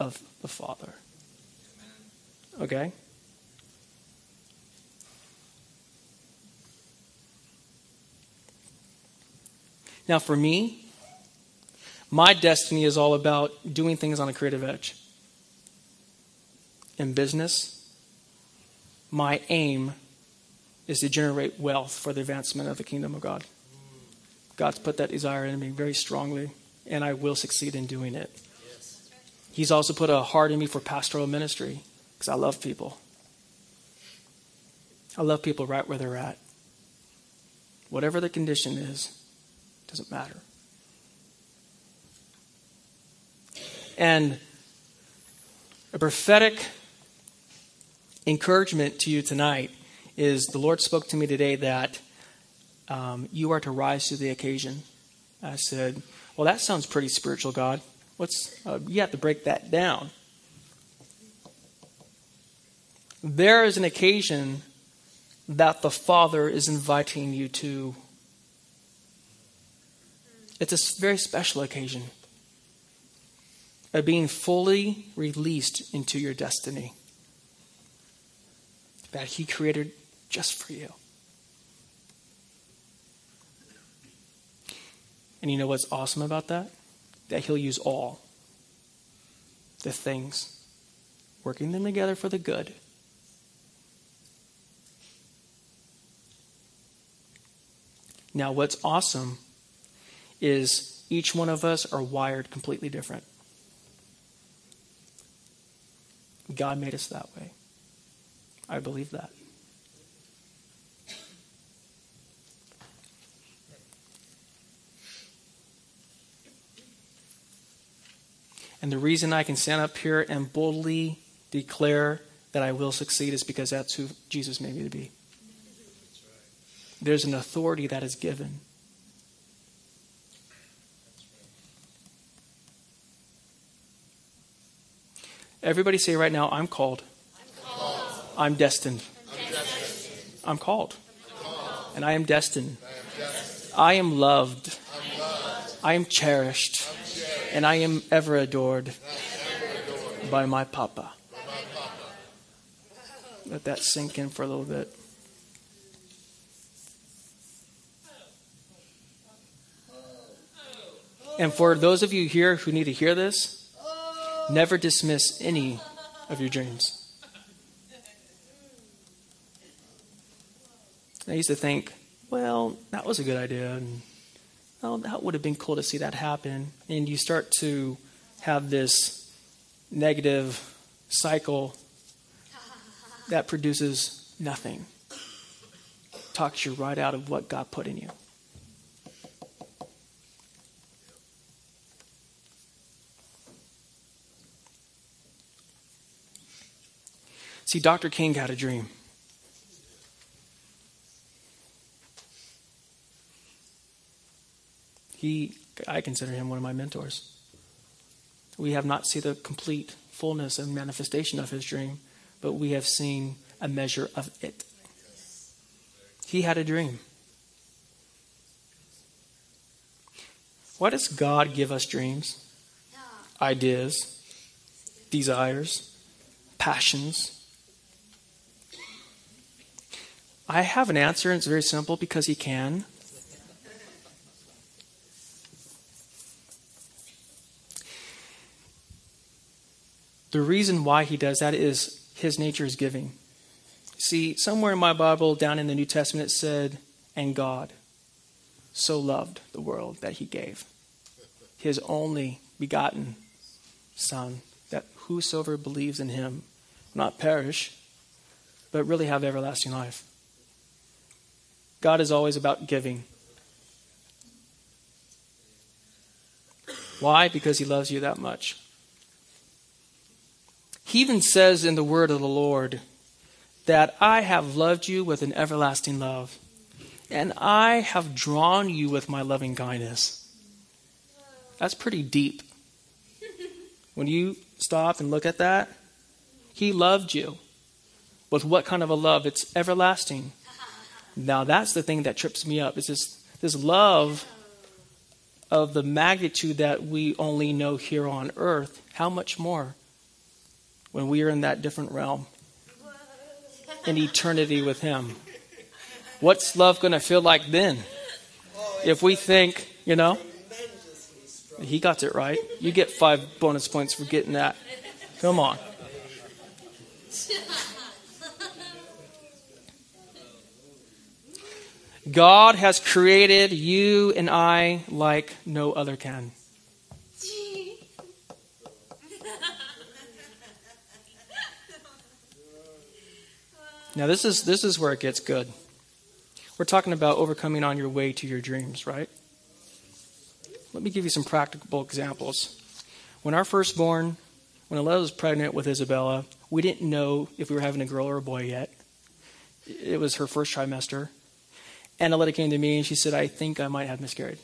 of the Father. Okay? Now, for me, my destiny is all about doing things on a creative edge. In business, my aim is to generate wealth for the advancement of the kingdom of God. God's put that desire in me very strongly, and I will succeed in doing it. He's also put a heart in me for pastoral ministry because I love people. I love people right where they're at. Whatever the condition is, doesn't matter. And a prophetic encouragement to you tonight is the Lord spoke to me today that um, you are to rise to the occasion. I said, Well, that sounds pretty spiritual, God. What's, uh, you have to break that down. There is an occasion that the Father is inviting you to. It's a very special occasion of being fully released into your destiny that He created just for you. And you know what's awesome about that? That He'll use all the things, working them together for the good. Now, what's awesome is each one of us are wired completely different. God made us that way. I believe that. And the reason I can stand up here and boldly declare that I will succeed is because that's who Jesus made me to be. There's an authority that is given. Everybody say right now, I'm called. I'm destined. I'm called. And I am destined. I am loved. I am cherished. And I am ever adored by my Papa. Let that sink in for a little bit. And for those of you here who need to hear this, never dismiss any of your dreams. I used to think, well, that was a good idea, and oh, that would have been cool to see that happen. And you start to have this negative cycle that produces nothing. Talks you right out of what God put in you. See, Dr. King had a dream. He, I consider him one of my mentors. We have not seen the complete fullness and manifestation of his dream, but we have seen a measure of it. He had a dream. Why does God give us dreams, ideas, desires, passions? I have an answer, and it's very simple because He can. The reason why He does that is His nature is giving. See, somewhere in my Bible, down in the New Testament, it said, and God so loved the world that he gave his only begotten Son, that whosoever believes in him not perish, but really have everlasting life. God is always about giving. Why? Because he loves you that much. He even says in the word of the Lord, that I have loved you with an everlasting love, and I have drawn you with my loving kindness. That's pretty deep. When you stop and look at that, He loved you. With what kind of a love? It's everlasting. Now that's the thing that trips me up. Is this this love of the magnitude that we only know here on earth. How much more when we are in that different realm? in eternity with Him. What's love going to feel like then? If we think, you know, he got it right. You get five bonus points for getting that. Come on. God has created you and I like no other can. Now this is this is where it gets good. We're talking about overcoming on your way to your dreams, right? Let me give you some practical examples. When our firstborn, when Aletta was pregnant with Isabella, we didn't know if we were having a girl or a boy yet. It was her first trimester. And Aletta came to me and she said, I think I might have miscarried.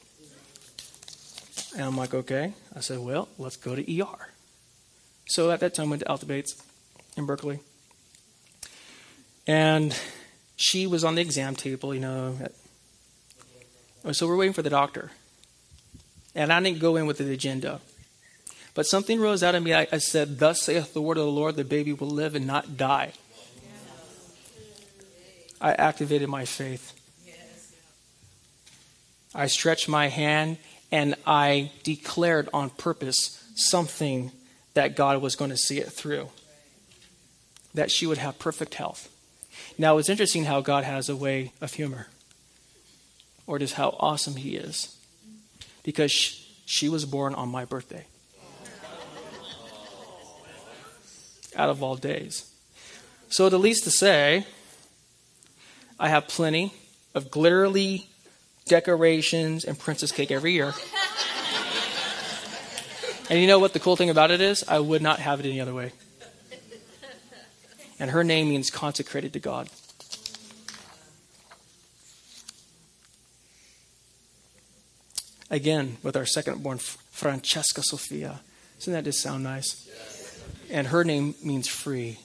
And I'm like, okay. I said, well, let's go to ER. So at that time, I went to Alta Bates in Berkeley. And she was on the exam table, you know. Oh, so we're waiting for the doctor. And I didn't go in with an agenda. But something rose out of me. I, I said, Thus saith the word of the Lord, the baby will live and not die. I activated my faith. I stretched my hand and I declared on purpose something that God was going to see it through. That she would have perfect health. Now, it's interesting how God has a way of humor, or just how awesome He is, because she, she was born on my birthday. Out of all days. So, at least to say, I have plenty of glittery decorations and princess cake every year. and you know what the cool thing about it is? I would not have it any other way and her name means consecrated to God. Again, with our second born, Francesca Sofia. Doesn't that just sound nice? And her name means free.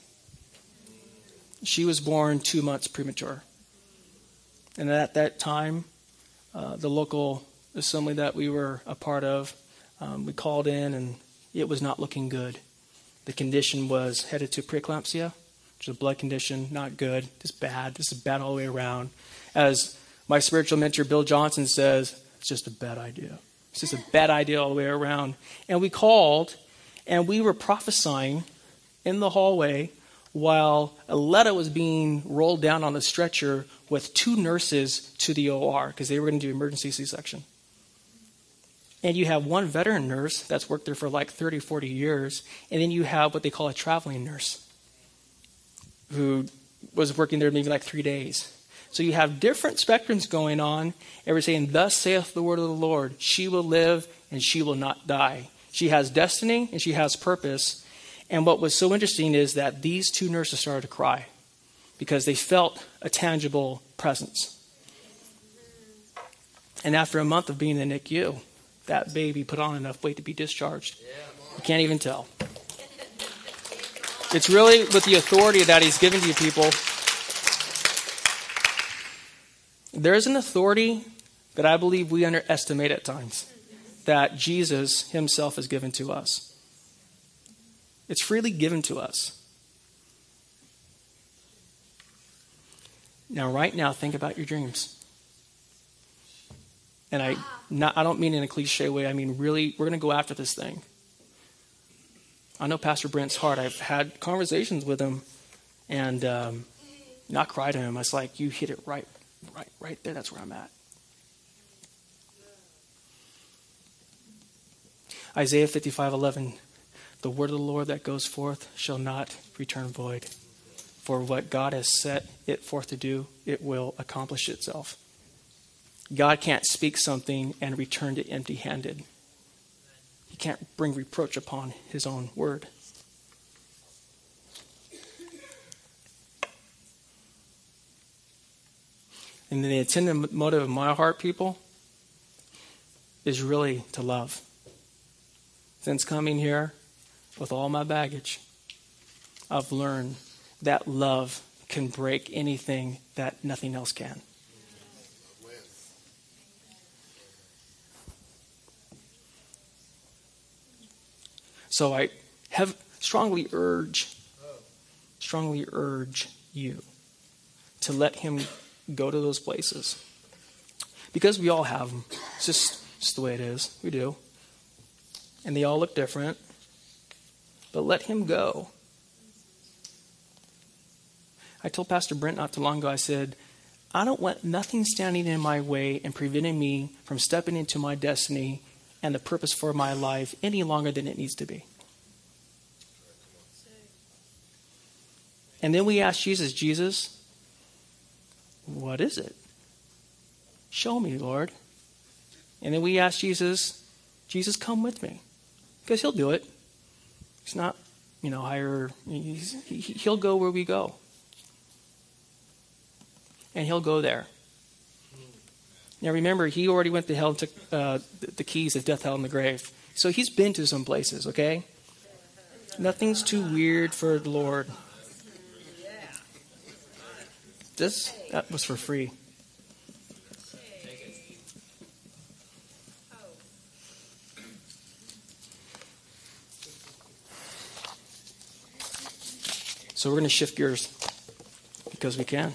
She was born two months premature. And at that time, uh, the local assembly that we were a part of, um, we called in and it was not looking good. The condition was headed to preeclampsia a blood condition, not good, just bad. This is bad all the way around. As my spiritual mentor, Bill Johnson, says, it's just a bad idea. It's just a bad idea all the way around. And we called and we were prophesying in the hallway while Aletta was being rolled down on the stretcher with two nurses to the OR because they were going to do emergency C section. And you have one veteran nurse that's worked there for like 30, 40 years, and then you have what they call a traveling nurse who was working there maybe like three days. So you have different spectrums going on, and we're saying, Thus saith the word of the Lord, she will live and she will not die. She has destiny and she has purpose. And what was so interesting is that these two nurses started to cry because they felt a tangible presence. And after a month of being in the NICU, that baby put on enough weight to be discharged. You can't even tell. It's really with the authority that he's given to you people. There's an authority that I believe we underestimate at times that Jesus himself has given to us. It's freely given to us. Now, right now, think about your dreams. And I, not, I don't mean in a cliche way. I mean, really, we're going to go after this thing. I know Pastor Brent's heart. I've had conversations with him and um, not cry to him. It's like, you hit it right, right, right there. That's where I'm at. Isaiah 55:11 The word of the Lord that goes forth shall not return void for what God has set it forth to do it will accomplish itself God can't speak something and return it empty-handed he can't bring reproach upon his own word and the intended motive of my heart people is really to love since coming here with all my baggage, I've learned that love can break anything that nothing else can. So I have strongly urge, strongly urge you to let him go to those places. Because we all have them. It's just, just the way it is. We do and they all look different. But let him go. I told Pastor Brent not too long ago, I said, I don't want nothing standing in my way and preventing me from stepping into my destiny and the purpose for my life any longer than it needs to be. And then we ask Jesus, Jesus, what is it? Show me, Lord. And then we ask Jesus, Jesus, come with me because he'll do it. He's not, you know, higher. He'll go where we go. And he'll go there. Now remember, he already went to hell and took uh, the keys of death, hell, and the grave. So he's been to some places, okay? Nothing's too weird for the Lord. This, that was for free. So we're going to shift gears because we can.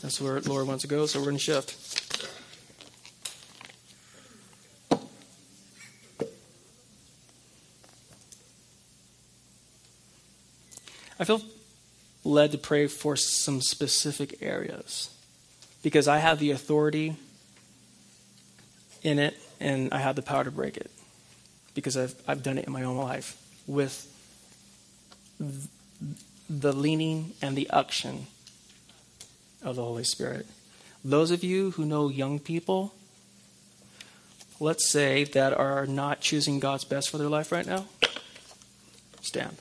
That's where Lord wants to go, so we're going to shift. I feel led to pray for some specific areas because I have the authority in it and I have the power to break it because I've, I've done it in my own life with the leaning and the action of the Holy Spirit. Those of you who know young people, let's say, that are not choosing God's best for their life right now, stand.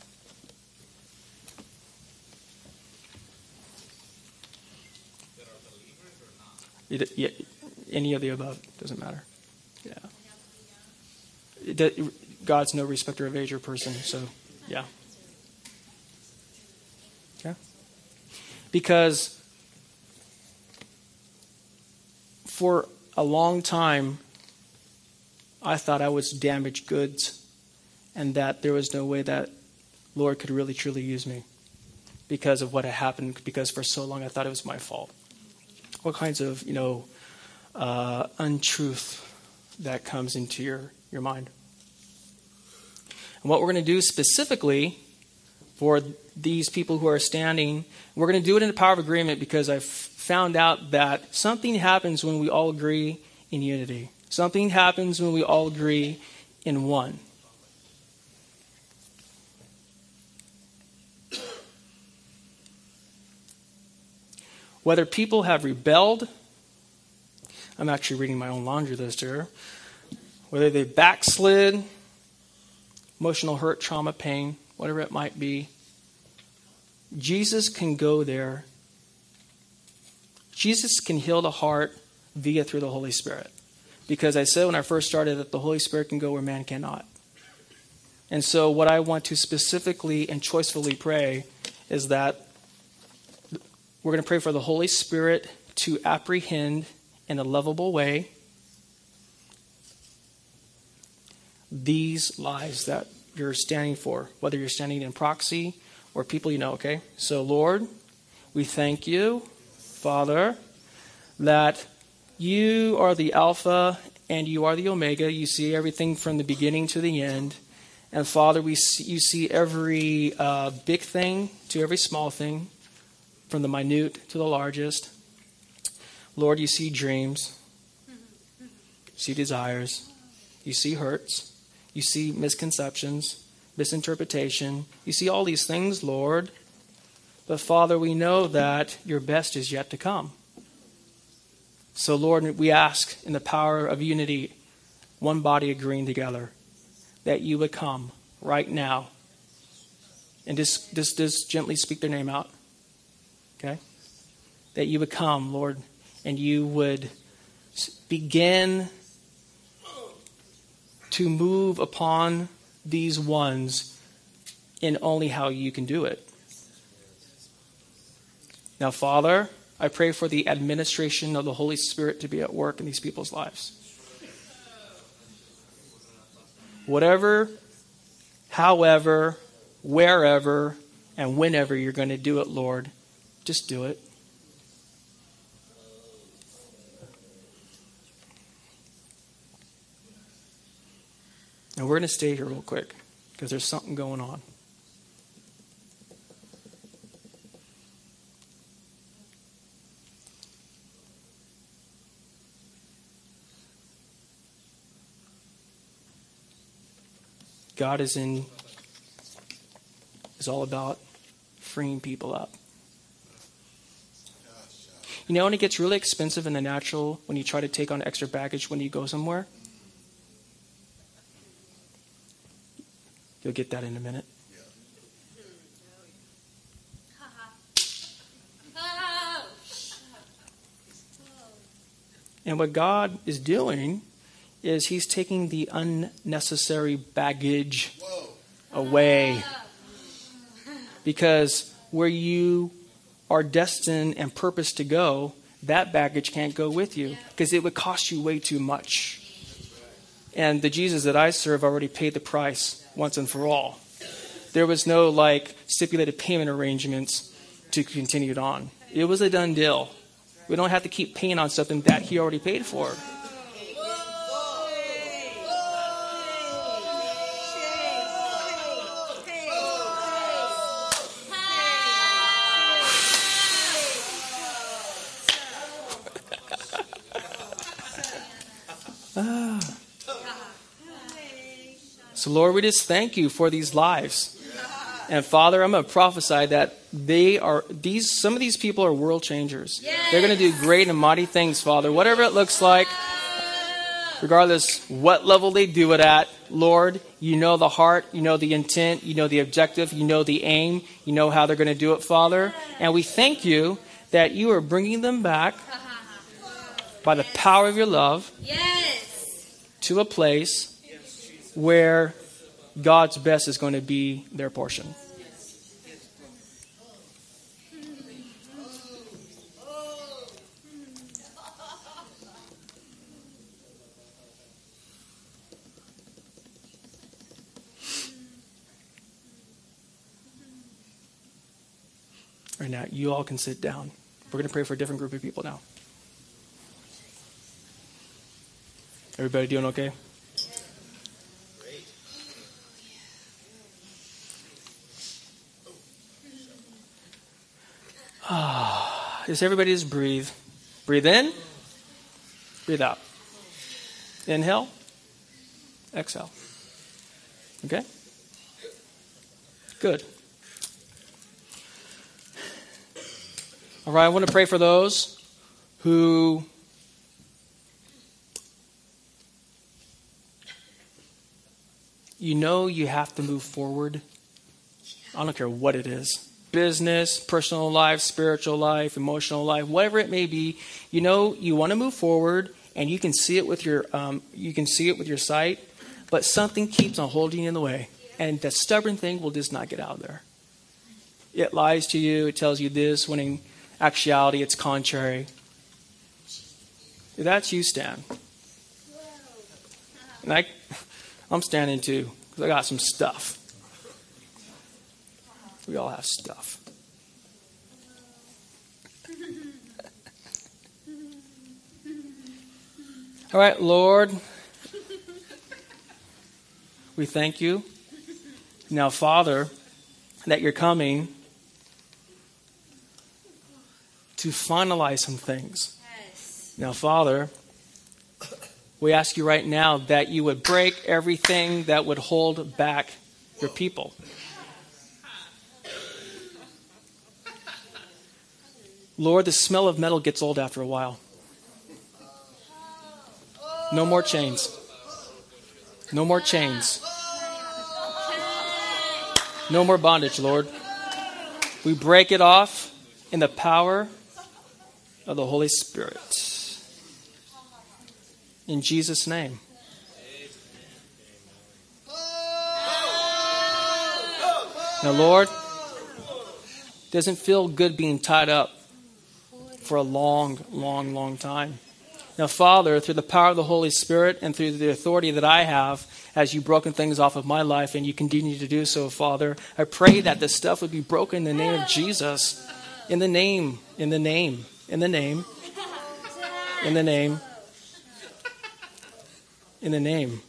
Yeah, any of the above doesn't matter. Yeah. God's no respecter of age or person, so yeah. yeah. Because for a long time, I thought I was damaged goods and that there was no way that Lord could really truly use me because of what had happened, because for so long I thought it was my fault. What kinds of, you know, uh, untruth that comes into your, your mind. And what we're going to do specifically for these people who are standing. We're going to do it in the power of agreement because I've found out that something happens when we all agree in unity. Something happens when we all agree in one. Whether people have rebelled, I'm actually reading my own laundry list here. Whether they backslid, emotional hurt, trauma, pain, whatever it might be, Jesus can go there. Jesus can heal the heart via through the Holy Spirit. Because I said when I first started that the Holy Spirit can go where man cannot. And so, what I want to specifically and choicefully pray is that we're going to pray for the Holy Spirit to apprehend in a lovable way these lives that you're standing for, whether you're standing in proxy or people you know, okay? So, Lord, we thank you, Father, that you are the Alpha and you are the Omega. You see everything from the beginning to the end. And Father, we see, you see every uh, big thing to every small thing, from the minute to the largest. Lord, you see dreams, you see desires, you see hurts, you see misconceptions, misinterpretation. You see all these things, Lord. But Father, we know that your best is yet to come. So, Lord, we ask in the power of unity, one body agreeing together, that you would come right now and just, just, just gently speak their name out. Okay? That you would come, Lord, and you would begin to move upon these ones in only how you can do it. Now, Father, I pray for the administration of the Holy Spirit to be at work in these people's lives. Whatever, however, wherever, and whenever you're going to do it, Lord, just do it. Now we're going to stay here real quick because there's something going on. God is in is all about freeing people up. You know when it gets really expensive in the natural when you try to take on extra baggage when you go somewhere? You'll get that in a minute. And what God is doing is He's taking the unnecessary baggage away. Because where you are destined and purposed to go, that baggage can't go with you because it would cost you way too much. And the Jesus that I serve already paid the price once and for all. There was no like stipulated payment arrangements to continue it on. It was a done deal. We don't have to keep paying on something that he already paid for. So, Lord, we just thank you for these lives. And Father, I'm going to prophesy that they are these some of these people are world changers. They're going to do great and mighty things, Father. Whatever it looks like, regardless what level they do it at, Lord, you know the heart, you know the intent, you know the objective, you know the aim, you know how they're going to do it, Father. And we thank you that you are bringing them back by the power of your love yes. to a place where God's best is going to be their portion. Right now, you all can sit down. We're going to pray for a different group of people now. Everybody doing okay? Just everybody just breathe. Breathe in, breathe out. Inhale, exhale. Okay? Good. All right, I want to pray for those who you know you have to move forward. I don't care what it is business, personal life, spiritual life, emotional life, whatever it may be. You know you want to move forward, and you can see it with your um, you can see it with your sight, but something keeps on holding you in the way, and that stubborn thing will just not get out of there. It lies to you. It tells you this when in actuality it's contrary. That's you, Stan. And I, I'm standing too because I got some stuff. We all have stuff. All right, Lord, we thank you. Now, Father, that you're coming to finalize some things. Now, Father, we ask you right now that you would break everything that would hold back your people. Lord, the smell of metal gets old after a while. No more chains. No more chains. No more bondage, Lord. We break it off in the power of the Holy Spirit. In Jesus' name. Now, Lord, doesn't feel good being tied up for a long, long, long time. Now, Father, through the power of the Holy Spirit and through the authority that I have, as you've broken things off of my life and you continue to do so, Father, I pray that this stuff would be broken in the name of Jesus. In the name, in the name, in the name, in the name, in the name.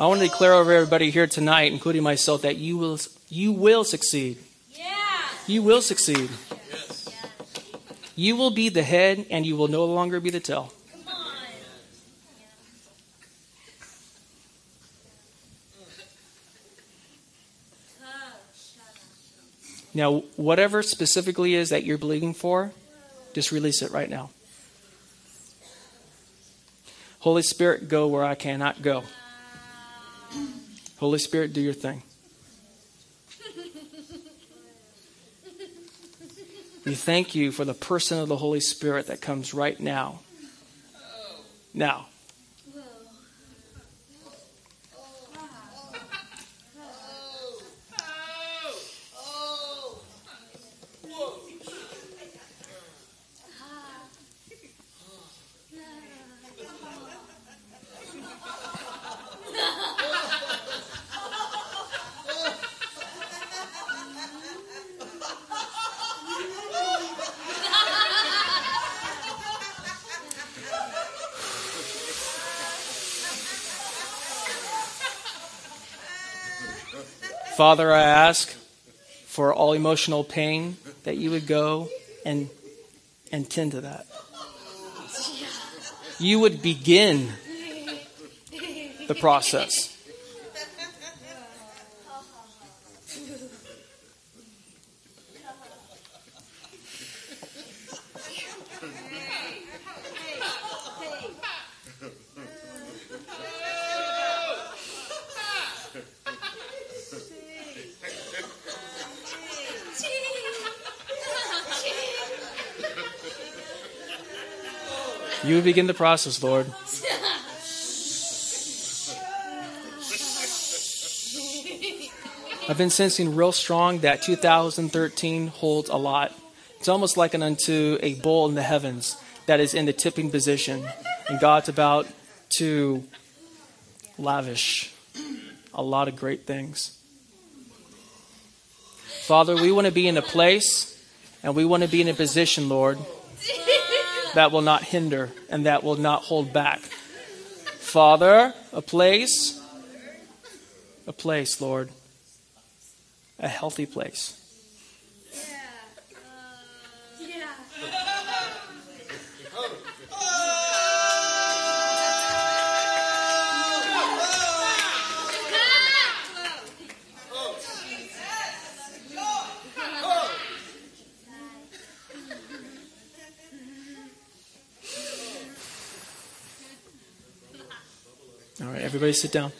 I want to declare over everybody here tonight, including myself, that you will, you will succeed. Yeah. You will succeed. Yes. You will be the head and you will no longer be the tail. Now, whatever specifically is that you're believing for, just release it right now. Holy Spirit, go where I cannot go. Holy Spirit, do your thing. We thank you for the person of the Holy Spirit that comes right now. Now. Father, I ask for all emotional pain that you would go and, and tend to that. You would begin the process. You begin the process, Lord. I've been sensing real strong that 2013 holds a lot. It's almost like an unto a bowl in the heavens that is in the tipping position, and God's about to lavish a lot of great things. Father, we want to be in a place and we want to be in a position, Lord, that will not hinder and that will not hold back. Father, a place, a place, Lord, a healthy place. All right, everybody sit down.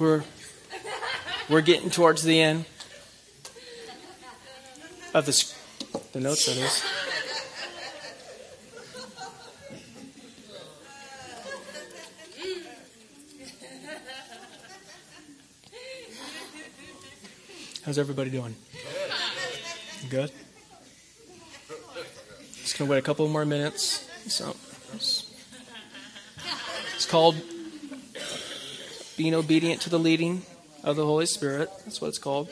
We're we're getting towards the end of the the notes that is. How's everybody doing? Good. Just gonna wait a couple more minutes. So it's called being obedient to the leading of the Holy Spirit. That's what it's called.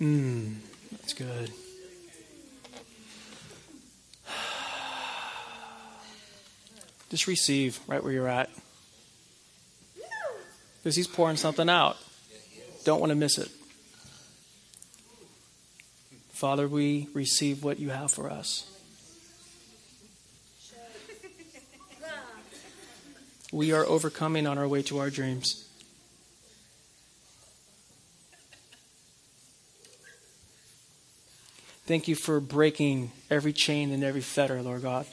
Mmm, that's good. Just receive right where you're at. Because he's pouring something out. Don't want to miss it. Father, we receive what you have for us. We are overcoming on our way to our dreams. Thank you for breaking every chain and every fetter, Lord God.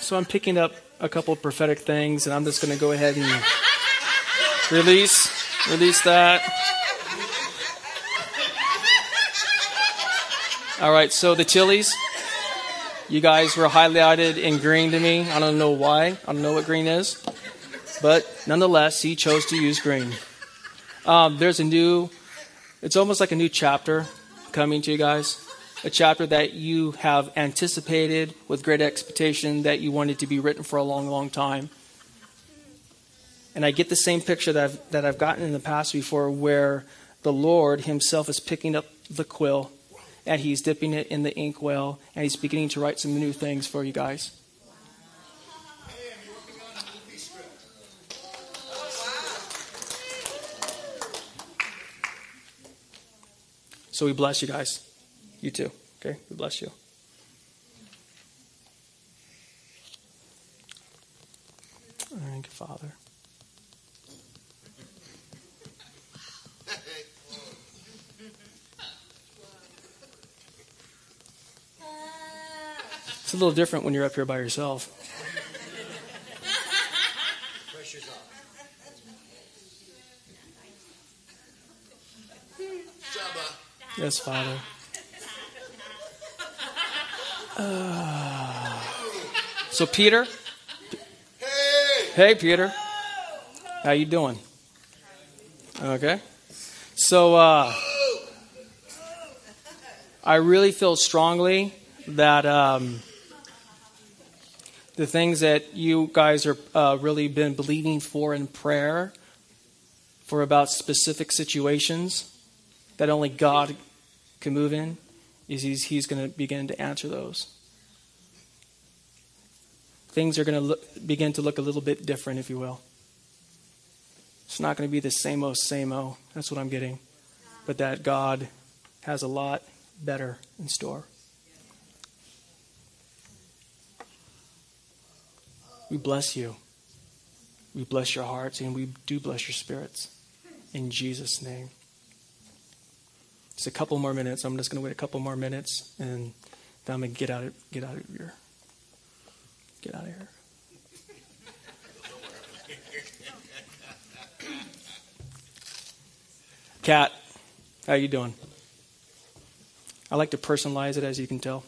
So I'm picking up a couple of prophetic things, and I'm just going to go ahead and release, release that. All right, so the chilies, you guys were highlighted in green to me. I don't know why. I don't know what green is, but nonetheless, he chose to use green. Um, there's a new, it's almost like a new chapter coming to you guys. A chapter that you have anticipated with great expectation that you wanted to be written for a long, long time. And I get the same picture that I've, that I've gotten in the past before where the Lord Himself is picking up the quill and He's dipping it in the inkwell and He's beginning to write some new things for you guys. So we bless you guys. You too. Okay? We bless you. Thank you, Father. It's a little different when you're up here by yourself. Yes, Father. Uh, so, Peter. Hey! Hey, Peter. How you doing? Okay. So, uh, I really feel strongly that um, the things that you guys are uh, really been believing for in prayer for about specific situations that only God can move in is he's, he's going to begin to answer those. Things are going to begin to look a little bit different, if you will. It's not going to be the same o same o. That's what I'm getting. But that God has a lot better in store. We bless you. We bless your hearts and we do bless your spirits. In Jesus' name. Just a couple more minutes. I'm just going to wait a couple more minutes and then I'm going to get out of, get out of here. Get out of here. Cat, how you doing? I like to personalize it, as you can tell.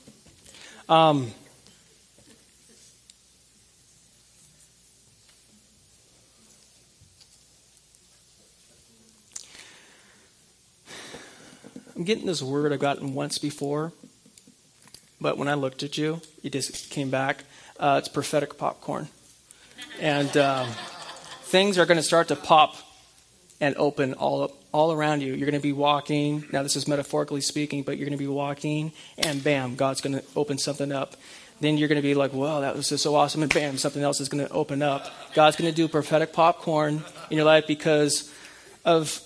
Um, I'm getting this word I've gotten once before, but when I looked at you, it just came back. Uh, it's prophetic popcorn. And um, things are going to start to pop and open all all around you. You're going to be walking. Now, this is metaphorically speaking, but you're going to be walking, and bam, God's going to open something up. Then you're going to be like, "Wow, that was just so awesome!" And bam, something else is going to open up. God's going to do prophetic popcorn in your life because of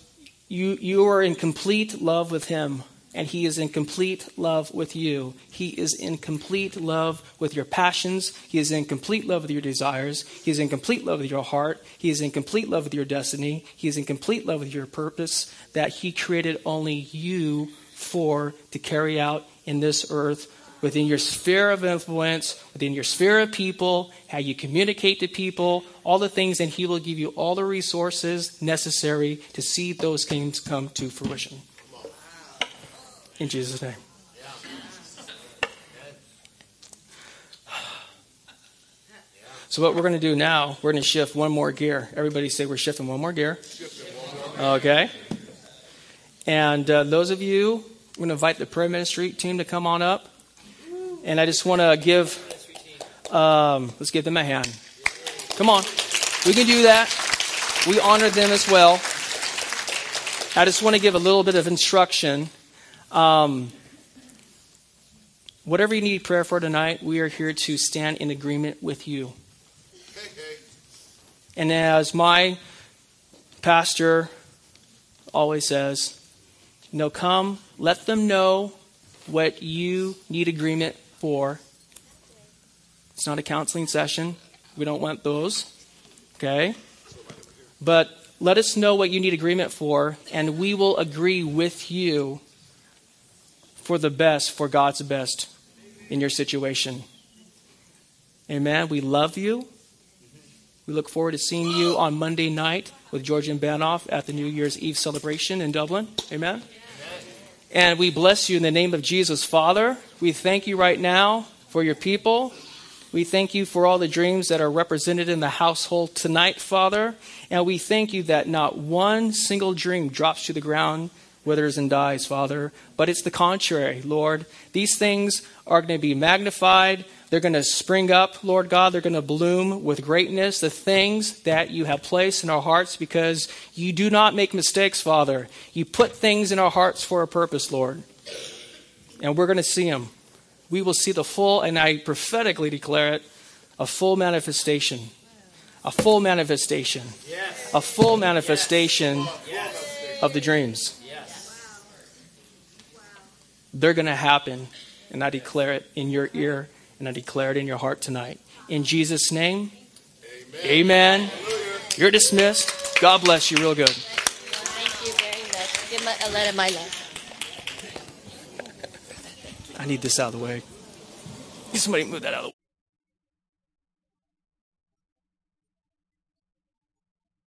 you. You are in complete love with Him and He is in complete love with you. He is in complete love with your passions. He is in complete love with your desires. He is in complete love with your heart. He is in complete love with your destiny. He is in complete love with your purpose that He created only you for to carry out in this earth within your sphere of influence, within your sphere of people, how you communicate to people, all the things, and He will give you all the resources necessary to see those things come to fruition. In Jesus' name. So, what we're going to do now, we're going to shift one more gear. Everybody say we're shifting one more gear. Okay. And uh, those of you, I'm going to invite the prayer ministry team to come on up. And I just want to give, um, let's give them a hand. Come on. We can do that. We honor them as well. I just want to give a little bit of instruction um, whatever you need prayer for tonight, we are here to stand in agreement with you. And as my pastor always says, you know, come, let them know what you need agreement for. It's not a counseling session. We don't want those. Okay? But let us know what you need agreement for, and we will agree with you for the best, for God's best in your situation. Amen. We love you. We look forward to seeing you on Monday night with Georgian Banov at the New Year's Eve celebration in Dublin. Amen. And we bless you in the name of Jesus, Father. We thank you right now for your people. We thank you for all the dreams that are represented in the household tonight, Father. And we thank you that not one single dream drops to the ground withers and dies, Father. But it's the contrary, Lord. These things are going to be magnified. They're going to spring up, Lord God. They're going to bloom with greatness, the things that you have placed in our hearts because you do not make mistakes, Father. You put things in our hearts for a purpose, Lord. And we're going to see them. We will see the full, and I prophetically declare it, a full manifestation. A full manifestation. Yes. A full manifestation yes. of the dreams. They're going to happen. And I declare it in your ear and I declare it in your heart tonight. In Jesus' name, amen. amen. You're dismissed. God bless you real good. Thank you very much. Give my, Aletta my love. I need this out of the way. Somebody move that out of the way.